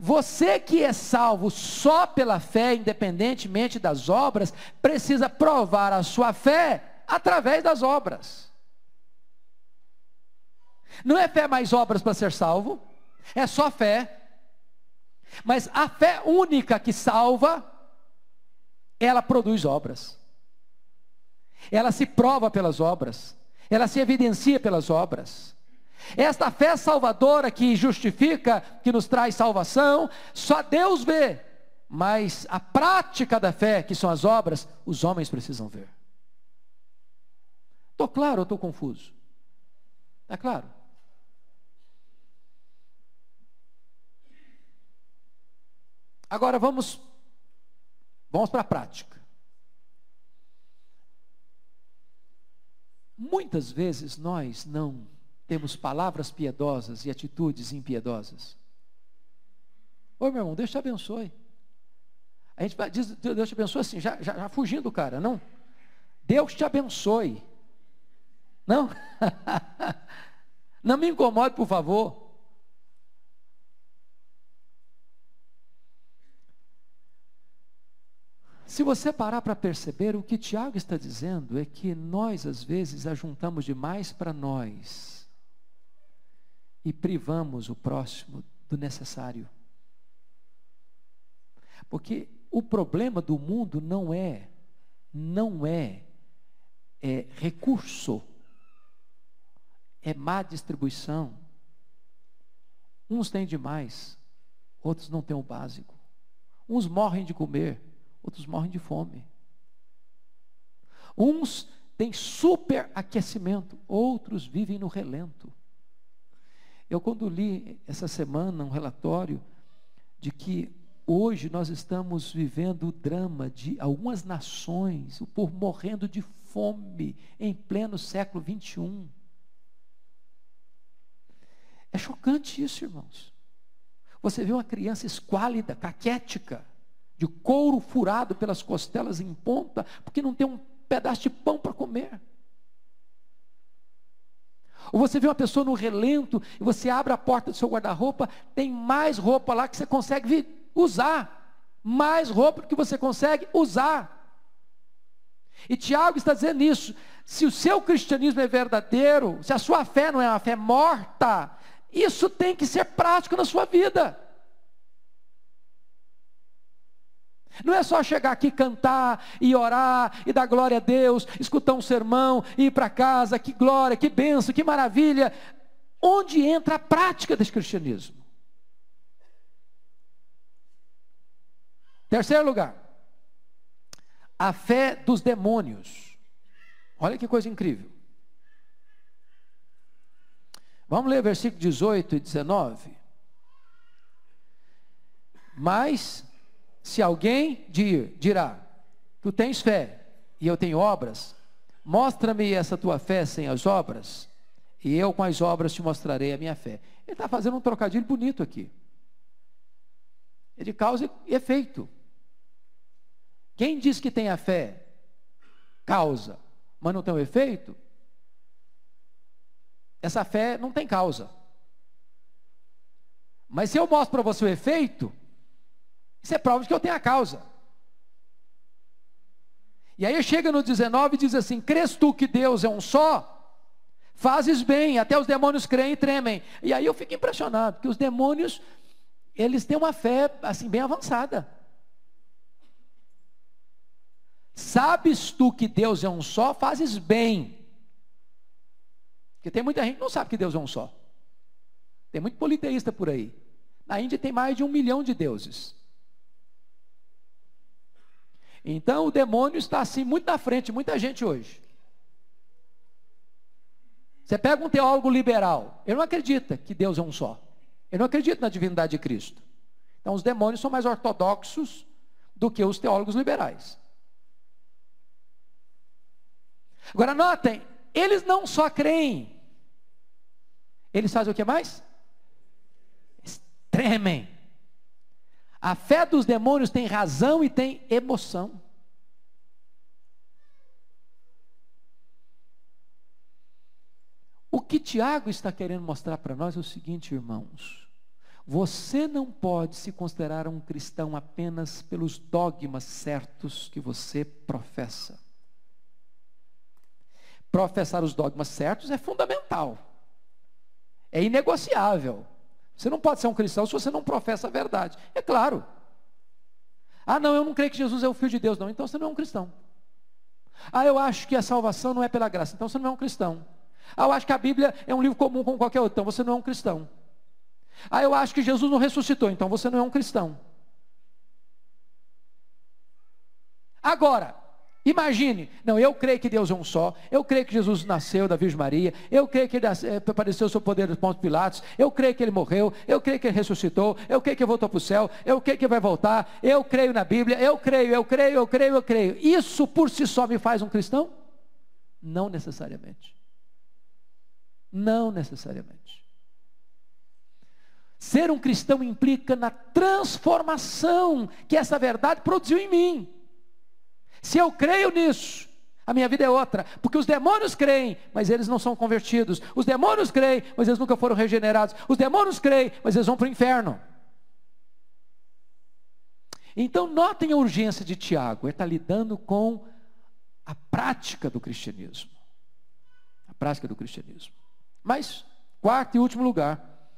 Você que é salvo só pela fé, independentemente das obras, precisa provar a sua fé através das obras. Não é fé mais obras para ser salvo, é só fé. Mas a fé única que salva, ela produz obras. Ela se prova pelas obras, ela se evidencia pelas obras. Esta fé salvadora que justifica, que nos traz salvação, só Deus vê. mas a prática da fé, que são as obras, os homens precisam ver. Estou claro ou estou confuso? Está claro? Agora vamos, vamos para a prática. Muitas vezes nós não temos palavras piedosas e atitudes impiedosas. Ô meu irmão, Deus te abençoe. A gente diz, Deus te abençoe assim, já, já, já fugindo do cara, não. Deus te abençoe. Não? não me incomode, por favor. Se você parar para perceber, o que Tiago está dizendo é que nós, às vezes, ajuntamos demais para nós e privamos o próximo do necessário. Porque o problema do mundo não é, não é, é recurso, é má distribuição. Uns têm demais, outros não têm o básico. Uns morrem de comer, outros morrem de fome. Uns têm superaquecimento, outros vivem no relento. Eu, quando li essa semana um relatório de que hoje nós estamos vivendo o drama de algumas nações, o povo morrendo de fome em pleno século 21. É chocante isso, irmãos. Você vê uma criança esquálida, caquética, de couro furado pelas costelas em ponta, porque não tem um pedaço de pão para comer. Ou você vê uma pessoa no relento e você abre a porta do seu guarda-roupa, tem mais roupa lá que você consegue usar. Mais roupa que você consegue usar. E Tiago está dizendo isso. Se o seu cristianismo é verdadeiro, se a sua fé não é uma fé morta, isso tem que ser prático na sua vida. Não é só chegar aqui, cantar e orar e dar glória a Deus, escutar um sermão e ir para casa, que glória, que benção, que maravilha. Onde entra a prática desse cristianismo? Terceiro lugar, a fé dos demônios. Olha que coisa incrível. Vamos ler versículo 18 e 19. Mas se alguém dir, dirá, tu tens fé e eu tenho obras, mostra-me essa tua fé sem as obras, e eu com as obras te mostrarei a minha fé. Ele está fazendo um trocadilho bonito aqui. É de causa e efeito. Quem diz que tem a fé, causa, mas não tem o efeito, essa fé não tem causa. Mas se eu mostro para você o efeito, isso é prova de que eu tenho a causa. E aí chega no 19 e diz assim: Crês tu que Deus é um só? Fazes bem, até os demônios creem e tremem. E aí eu fico impressionado, porque os demônios, eles têm uma fé assim bem avançada. Sabes tu que Deus é um só? Fazes bem. Porque tem muita gente que não sabe que Deus é um só. Tem muito politeísta por aí. Na Índia tem mais de um milhão de deuses. Então o demônio está assim muito na frente muita gente hoje. Você pega um teólogo liberal, ele não acredita que Deus é um só. Ele não acredita na divindade de Cristo. Então os demônios são mais ortodoxos do que os teólogos liberais. Agora notem, eles não só creem, eles fazem o que mais? Tremem. A fé dos demônios tem razão e tem emoção. O que Tiago está querendo mostrar para nós é o seguinte, irmãos. Você não pode se considerar um cristão apenas pelos dogmas certos que você professa. Professar os dogmas certos é fundamental, é inegociável. Você não pode ser um cristão se você não professa a verdade. É claro. Ah, não, eu não creio que Jesus é o Filho de Deus, não. Então você não é um cristão. Ah, eu acho que a salvação não é pela graça. Então você não é um cristão. Ah, eu acho que a Bíblia é um livro comum como qualquer outro. Então você não é um cristão. Ah, eu acho que Jesus não ressuscitou. Então você não é um cristão. Agora, Imagine, não, eu creio que Deus é um só, eu creio que Jesus nasceu da Virgem Maria, eu creio que ele eh, apareceu sob o poder dos pontos Pilatos, eu creio que ele morreu, eu creio que ele ressuscitou, eu creio que ele voltou para o céu, eu creio que vai voltar, eu creio na Bíblia, eu creio, eu creio, eu creio, eu creio. Isso por si só me faz um cristão? Não necessariamente. Não necessariamente. Ser um cristão implica na transformação que essa verdade produziu em mim. Se eu creio nisso, a minha vida é outra, porque os demônios creem, mas eles não são convertidos. Os demônios creem, mas eles nunca foram regenerados. Os demônios creem, mas eles vão para o inferno. Então, notem a urgência de Tiago, ele está lidando com a prática do cristianismo. A prática do cristianismo. Mas, quarto e último lugar,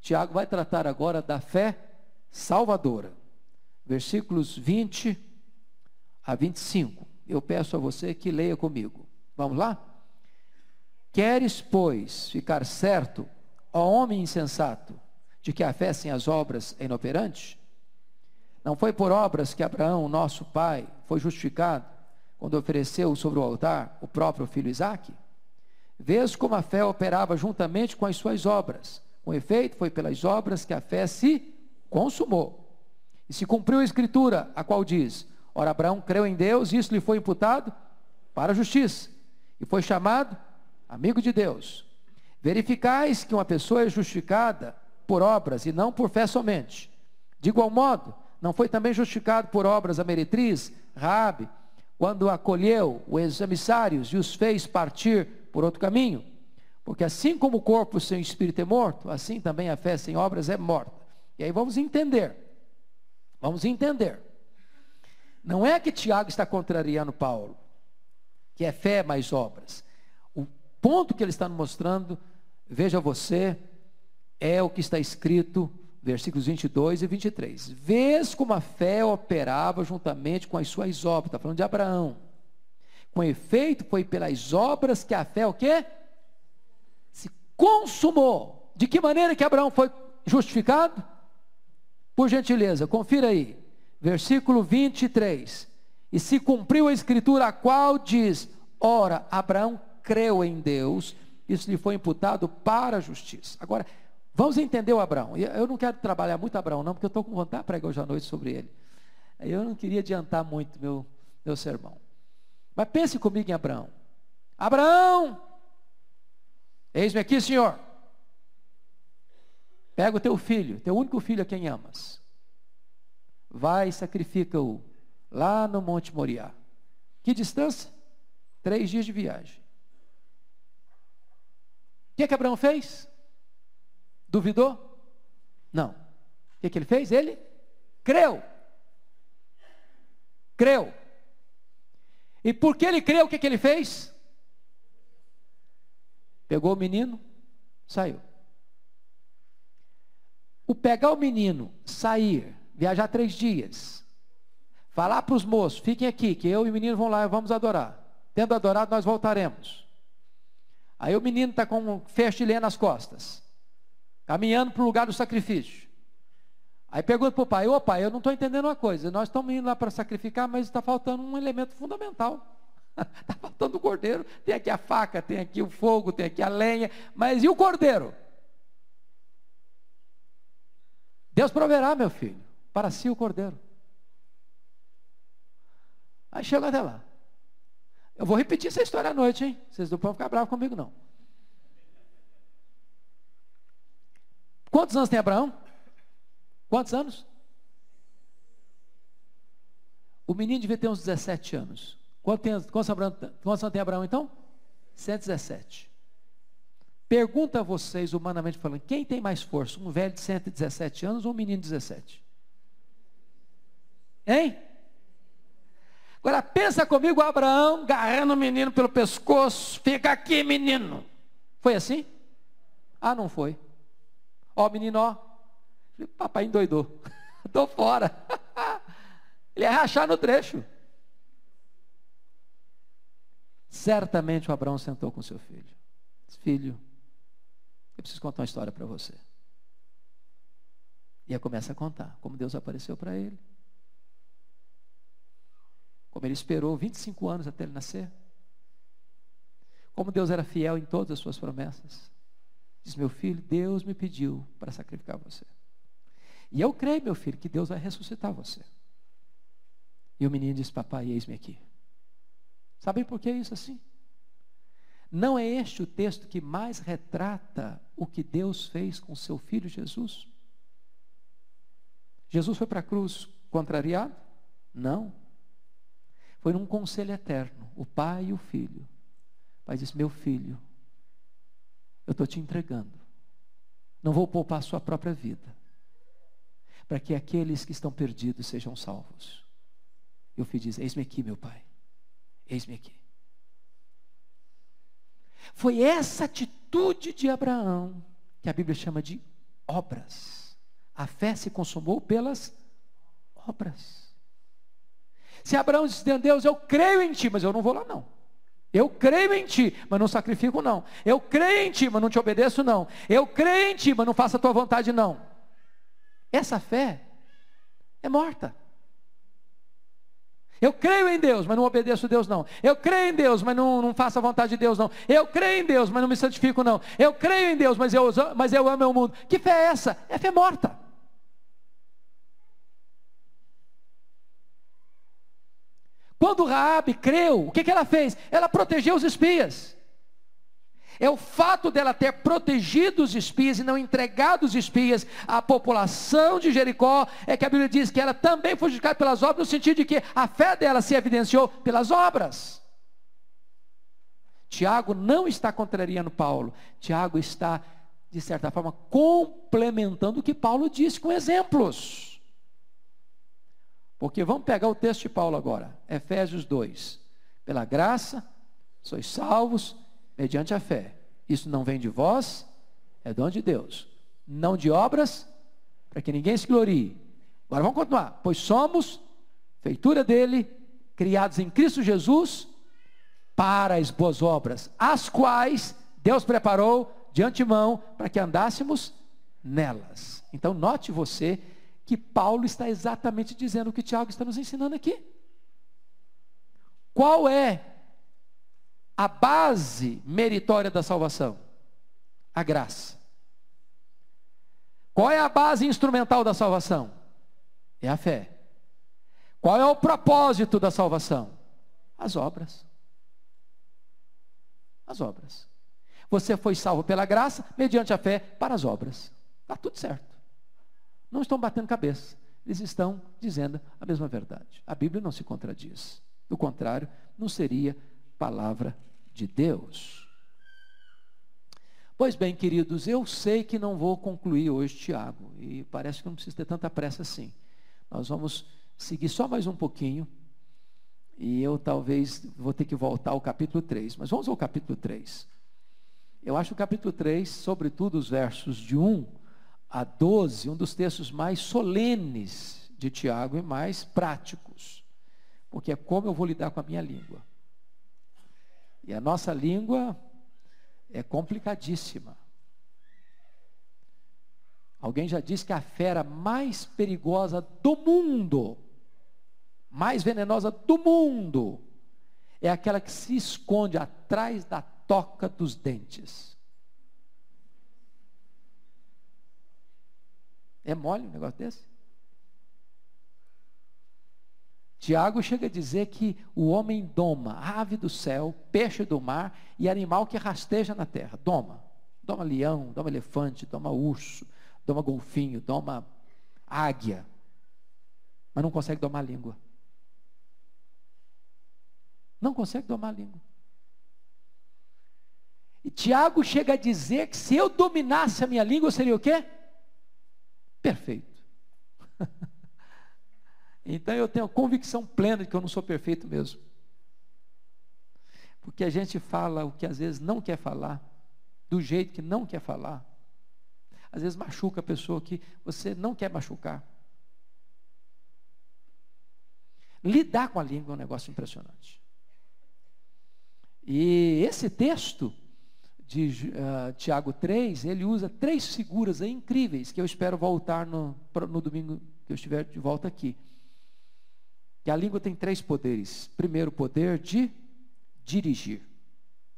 Tiago vai tratar agora da fé salvadora. Versículos 20 a 25. Eu peço a você que leia comigo. Vamos lá? Queres, pois, ficar certo, ó homem insensato, de que a fé sem as obras é inoperante? Não foi por obras que Abraão, nosso pai, foi justificado quando ofereceu sobre o altar o próprio filho Isaque? Vês como a fé operava juntamente com as suas obras. Com efeito, foi pelas obras que a fé se consumou. E se cumpriu a escritura, a qual diz: Ora, Abraão creu em Deus e isso lhe foi imputado para a justiça. E foi chamado amigo de Deus. Verificais que uma pessoa é justificada por obras e não por fé somente. De igual modo, não foi também justificado por obras a meretriz, Raabe, quando acolheu os emissários e os fez partir por outro caminho? Porque assim como o corpo sem espírito é morto, assim também a fé sem obras é morta. E aí vamos entender. Vamos entender. Não é que Tiago está contrariando Paulo, que é fé mais obras. O ponto que ele está mostrando, veja você, é o que está escrito, versículos 22 e 23. Vês como a fé operava juntamente com as suas obras. Está falando de Abraão. Com efeito, foi pelas obras que a fé, o quê? Se consumou. De que maneira que Abraão foi justificado? Por gentileza, confira aí versículo 23. E se cumpriu a escritura, a qual diz: Ora, Abraão creu em Deus, isso lhe foi imputado para a justiça. Agora, vamos entender o Abraão. Eu não quero trabalhar muito Abraão, não, porque eu estou com vontade de pregar hoje à noite sobre ele. Eu não queria adiantar muito meu, meu sermão. Mas pense comigo em Abraão. Abraão, eis-me aqui, Senhor. Pega o teu filho, teu único filho a quem amas vai e sacrifica-o lá no Monte Moriá. Que distância? Três dias de viagem. O que, é que Abraão fez? Duvidou? Não. O que, é que ele fez? Ele creu. Creu. E porque ele creu, o que, é que ele fez? Pegou o menino, saiu. O pegar o menino, sair, viajar três dias. Falar para os moços, fiquem aqui, que eu e o menino vão lá vamos adorar. Tendo adorado, nós voltaremos. Aí o menino está com um lenha nas costas, caminhando para o lugar do sacrifício. Aí pergunta para o pai, ô pai, eu não estou entendendo uma coisa, nós estamos indo lá para sacrificar, mas está faltando um elemento fundamental. Está faltando o cordeiro, tem aqui a faca, tem aqui o fogo, tem aqui a lenha, mas e o cordeiro? Deus proverá, meu filho para si o cordeiro. Aí chega até lá. Eu vou repetir essa história à noite, hein? Vocês não podem ficar bravos comigo, não. Quantos anos tem Abraão? Quantos anos? O menino devia ter uns 17 anos. Quantos, tem, quantos, Abraão, quantos anos tem Abraão então? 117. Pergunta a vocês, humanamente falando, quem tem mais força? Um velho de 117 anos ou um menino de 17? Hein? Agora pensa comigo, Abraão agarrando o menino pelo pescoço, fica aqui, menino. Foi assim? Ah, não foi. Ó, menino, ó. Papai endoidou. Estou fora. Ele ia rachar no trecho. Certamente o Abraão sentou com seu filho. Filho, eu preciso contar uma história para você. E aí começa a contar como Deus apareceu para ele Como ele esperou 25 anos até ele nascer. Como Deus era fiel em todas as suas promessas. Diz: Meu filho, Deus me pediu para sacrificar você. E eu creio, meu filho, que Deus vai ressuscitar você. E o menino diz: Papai, eis-me aqui. Sabem por que isso assim? Não é este o texto que mais retrata o que Deus fez com seu filho Jesus? Jesus foi para a cruz contrariado? Não. Foi num conselho eterno, o pai e o filho. O pai disse: Meu filho, eu estou te entregando. Não vou poupar a sua própria vida, para que aqueles que estão perdidos sejam salvos. E o filho diz: Eis-me aqui, meu pai. Eis-me aqui. Foi essa atitude de Abraão que a Bíblia chama de obras. A fé se consumou pelas obras. Se Abraão disse Deus, eu creio em ti, mas eu não vou lá não. Eu creio em ti, mas não sacrifico não. Eu creio em ti, mas não te obedeço não. Eu creio em ti, mas não faço a tua vontade não. Essa fé é morta. Eu creio em Deus, mas não obedeço a Deus, não. Eu creio em Deus, mas não, não faço a vontade de Deus, não. Eu creio em Deus, mas não me santifico, não. Eu creio em Deus, mas eu, mas eu amo o mundo. Que fé é essa? É fé morta. Quando Raabe creu, o que, que ela fez? Ela protegeu os espias. É o fato dela ter protegido os espias e não entregado os espias à população de Jericó, é que a Bíblia diz que ela também foi justificada pelas obras, no sentido de que a fé dela se evidenciou pelas obras. Tiago não está contrariando Paulo, Tiago está, de certa forma, complementando o que Paulo disse com exemplos. Porque vamos pegar o texto de Paulo agora, Efésios 2. Pela graça, sois salvos mediante a fé. Isso não vem de vós, é dom de Deus. Não de obras, para que ninguém se glorie. Agora vamos continuar. Pois somos feitura dele, criados em Cristo Jesus, para as boas obras, as quais Deus preparou de antemão para que andássemos nelas. Então note você que Paulo está exatamente dizendo o que Tiago está nos ensinando aqui. Qual é a base meritória da salvação? A graça. Qual é a base instrumental da salvação? É a fé. Qual é o propósito da salvação? As obras. As obras. Você foi salvo pela graça, mediante a fé, para as obras. Está tudo certo. Não estão batendo cabeça. Eles estão dizendo a mesma verdade. A Bíblia não se contradiz. Do contrário, não seria palavra de Deus. Pois bem, queridos, eu sei que não vou concluir hoje, Tiago, e parece que não precisa ter tanta pressa assim. Nós vamos seguir só mais um pouquinho, e eu talvez vou ter que voltar ao capítulo 3, mas vamos ao capítulo 3. Eu acho o capítulo 3, sobretudo os versos de 1 a 12, um dos textos mais solenes de Tiago e mais práticos, porque é como eu vou lidar com a minha língua. E a nossa língua é complicadíssima. Alguém já disse que a fera mais perigosa do mundo, mais venenosa do mundo, é aquela que se esconde atrás da toca dos dentes. É mole um negócio desse? Tiago chega a dizer que o homem doma ave do céu, peixe do mar e animal que rasteja na terra. Doma. Doma leão, doma elefante, doma urso, doma golfinho, doma águia. Mas não consegue domar a língua. Não consegue domar a língua. E Tiago chega a dizer que se eu dominasse a minha língua, eu seria o quê? Perfeito. Então eu tenho convicção plena de que eu não sou perfeito mesmo. Porque a gente fala o que às vezes não quer falar, do jeito que não quer falar. Às vezes machuca a pessoa que você não quer machucar. Lidar com a língua é um negócio impressionante. E esse texto de uh, Tiago 3, ele usa três figuras incríveis que eu espero voltar no, no domingo que eu estiver de volta aqui. que a língua tem três poderes. Primeiro, poder de dirigir.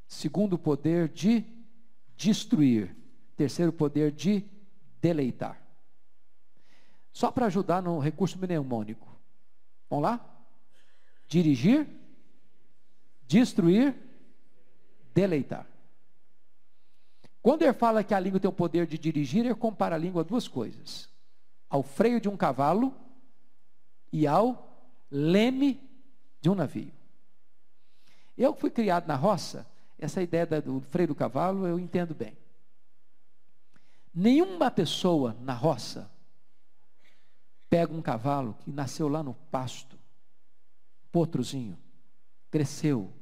Segundo, poder de destruir. Terceiro, poder de deleitar. Só para ajudar no recurso mnemônico. Vamos lá? Dirigir, destruir, deleitar. Quando ele fala que a língua tem o poder de dirigir, ele compara a língua a duas coisas: ao freio de um cavalo e ao leme de um navio. Eu fui criado na roça, essa ideia do freio do cavalo eu entendo bem. Nenhuma pessoa na roça pega um cavalo que nasceu lá no pasto, potrozinho, cresceu,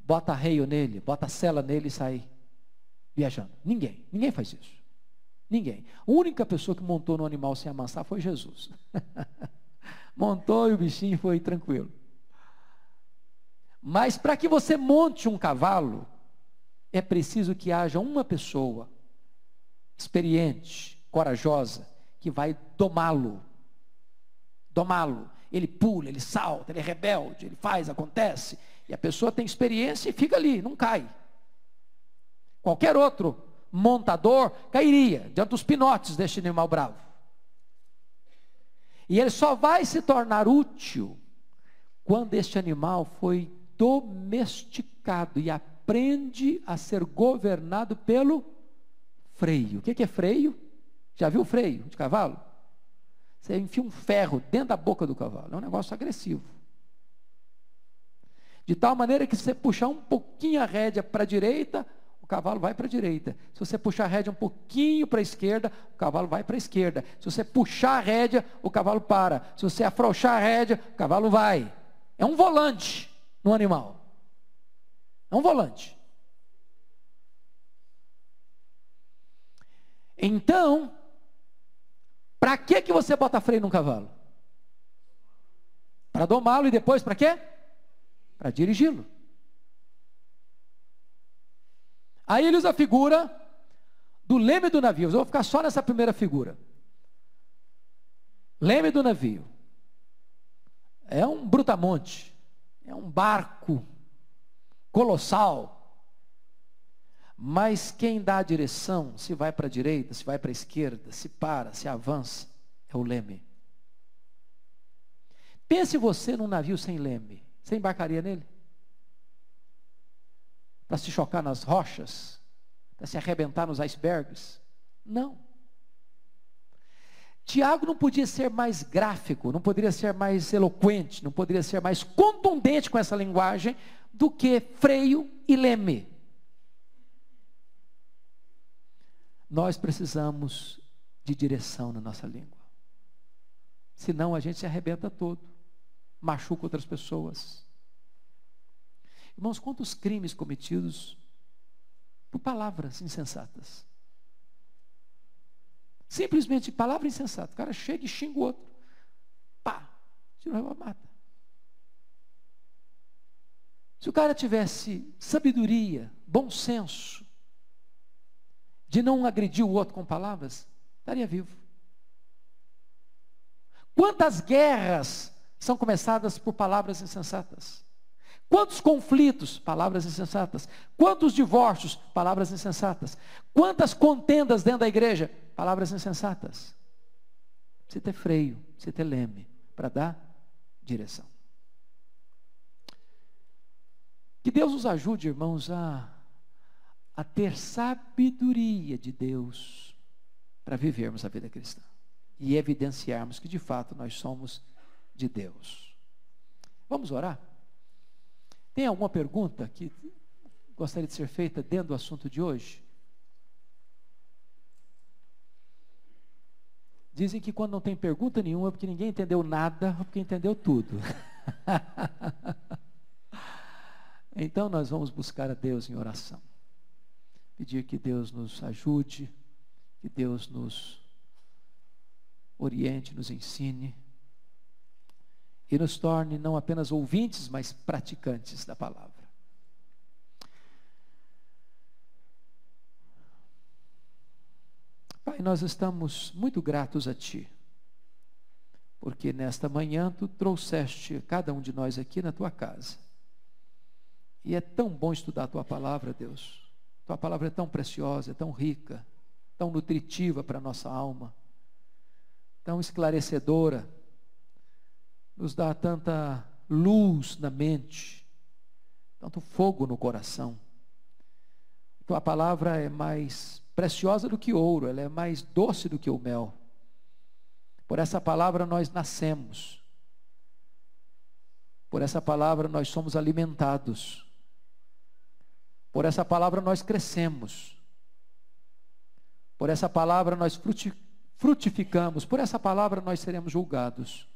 bota reio nele, bota cela nele e sai viajando. Ninguém, ninguém faz isso. Ninguém. A única pessoa que montou no animal sem amansar foi Jesus. montou e o bichinho foi tranquilo. Mas para que você monte um cavalo, é preciso que haja uma pessoa experiente, corajosa, que vai domá-lo. Domá-lo. Ele pula, ele salta, ele é rebelde, ele faz, acontece. E a pessoa tem experiência e fica ali, não cai. Qualquer outro montador cairia diante dos pinotes deste animal bravo. E ele só vai se tornar útil quando este animal foi domesticado e aprende a ser governado pelo freio. O que é freio? Já viu freio de cavalo? Você enfia um ferro dentro da boca do cavalo. É um negócio agressivo. De tal maneira que se você puxar um pouquinho a rédea para a direita, o cavalo vai para a direita. Se você puxar a rédea um pouquinho para a esquerda, o cavalo vai para a esquerda. Se você puxar a rédea, o cavalo para. Se você afrouxar a rédea, o cavalo vai. É um volante no animal. É um volante. Então, para que que você bota freio num cavalo? Para domá-lo e depois para quê? Para dirigi-lo. Aí ele usa a figura do leme do navio. Eu vou ficar só nessa primeira figura. Leme do navio. É um brutamonte. É um barco colossal. Mas quem dá a direção, se vai para a direita, se vai para a esquerda, se para, se avança, é o leme. Pense você num navio sem leme. Você embarcaria nele? Para se chocar nas rochas? Para se arrebentar nos icebergs? Não. Tiago não podia ser mais gráfico, não poderia ser mais eloquente, não poderia ser mais contundente com essa linguagem do que freio e leme. Nós precisamos de direção na nossa língua. Senão a gente se arrebenta todo, machuca outras pessoas. Irmãos, quantos crimes cometidos por palavras insensatas? Simplesmente palavra insensata. O cara chega e xinga o outro. Pá, tira a mata. Se o cara tivesse sabedoria, bom senso, de não agredir o outro com palavras, estaria vivo. Quantas guerras são começadas por palavras insensatas? Quantos conflitos? Palavras insensatas. Quantos divórcios? Palavras insensatas. Quantas contendas dentro da igreja? Palavras insensatas. Precisa ter freio, precisa ter leme para dar direção. Que Deus nos ajude, irmãos, a a ter sabedoria de Deus para vivermos a vida cristã e evidenciarmos que de fato nós somos de Deus. Vamos orar? Tem alguma pergunta que gostaria de ser feita dentro do assunto de hoje? Dizem que quando não tem pergunta nenhuma é porque ninguém entendeu nada ou porque entendeu tudo. então nós vamos buscar a Deus em oração pedir que Deus nos ajude, que Deus nos oriente, nos ensine e nos torne não apenas ouvintes, mas praticantes da palavra. Pai, nós estamos muito gratos a Ti porque nesta manhã tu trouxeste cada um de nós aqui na tua casa. E é tão bom estudar a tua palavra, Deus. Tua palavra é tão preciosa, é tão rica, tão nutritiva para a nossa alma, tão esclarecedora, nos dá tanta luz na mente, tanto fogo no coração. Tua palavra é mais preciosa do que ouro, ela é mais doce do que o mel. Por essa palavra nós nascemos. Por essa palavra nós somos alimentados. Por essa palavra nós crescemos. Por essa palavra nós frutificamos. Por essa palavra nós seremos julgados.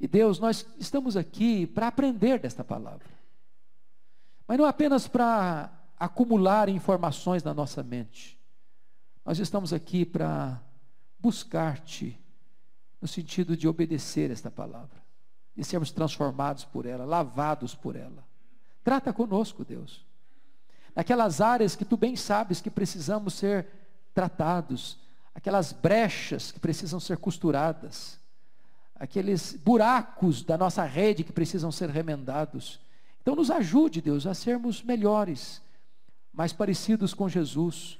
E Deus, nós estamos aqui para aprender desta palavra. Mas não apenas para acumular informações na nossa mente. Nós estamos aqui para buscar-te no sentido de obedecer esta palavra, de sermos transformados por ela, lavados por ela. Trata conosco, Deus. Naquelas áreas que tu bem sabes que precisamos ser tratados, aquelas brechas que precisam ser costuradas, aqueles buracos da nossa rede que precisam ser remendados. Então nos ajude, Deus, a sermos melhores, mais parecidos com Jesus,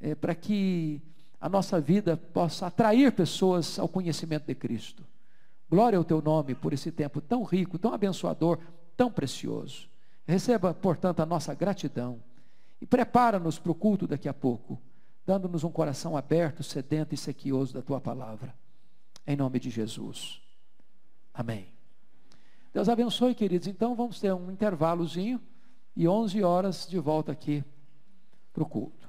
é, para que a nossa vida possa atrair pessoas ao conhecimento de Cristo. Glória ao teu nome por esse tempo tão rico, tão abençoador, tão precioso. Receba, portanto, a nossa gratidão e prepara-nos para o culto daqui a pouco, dando-nos um coração aberto, sedento e sequioso da tua palavra. Em nome de Jesus. Amém. Deus abençoe, queridos. Então vamos ter um intervalozinho e 11 horas de volta aqui para o culto.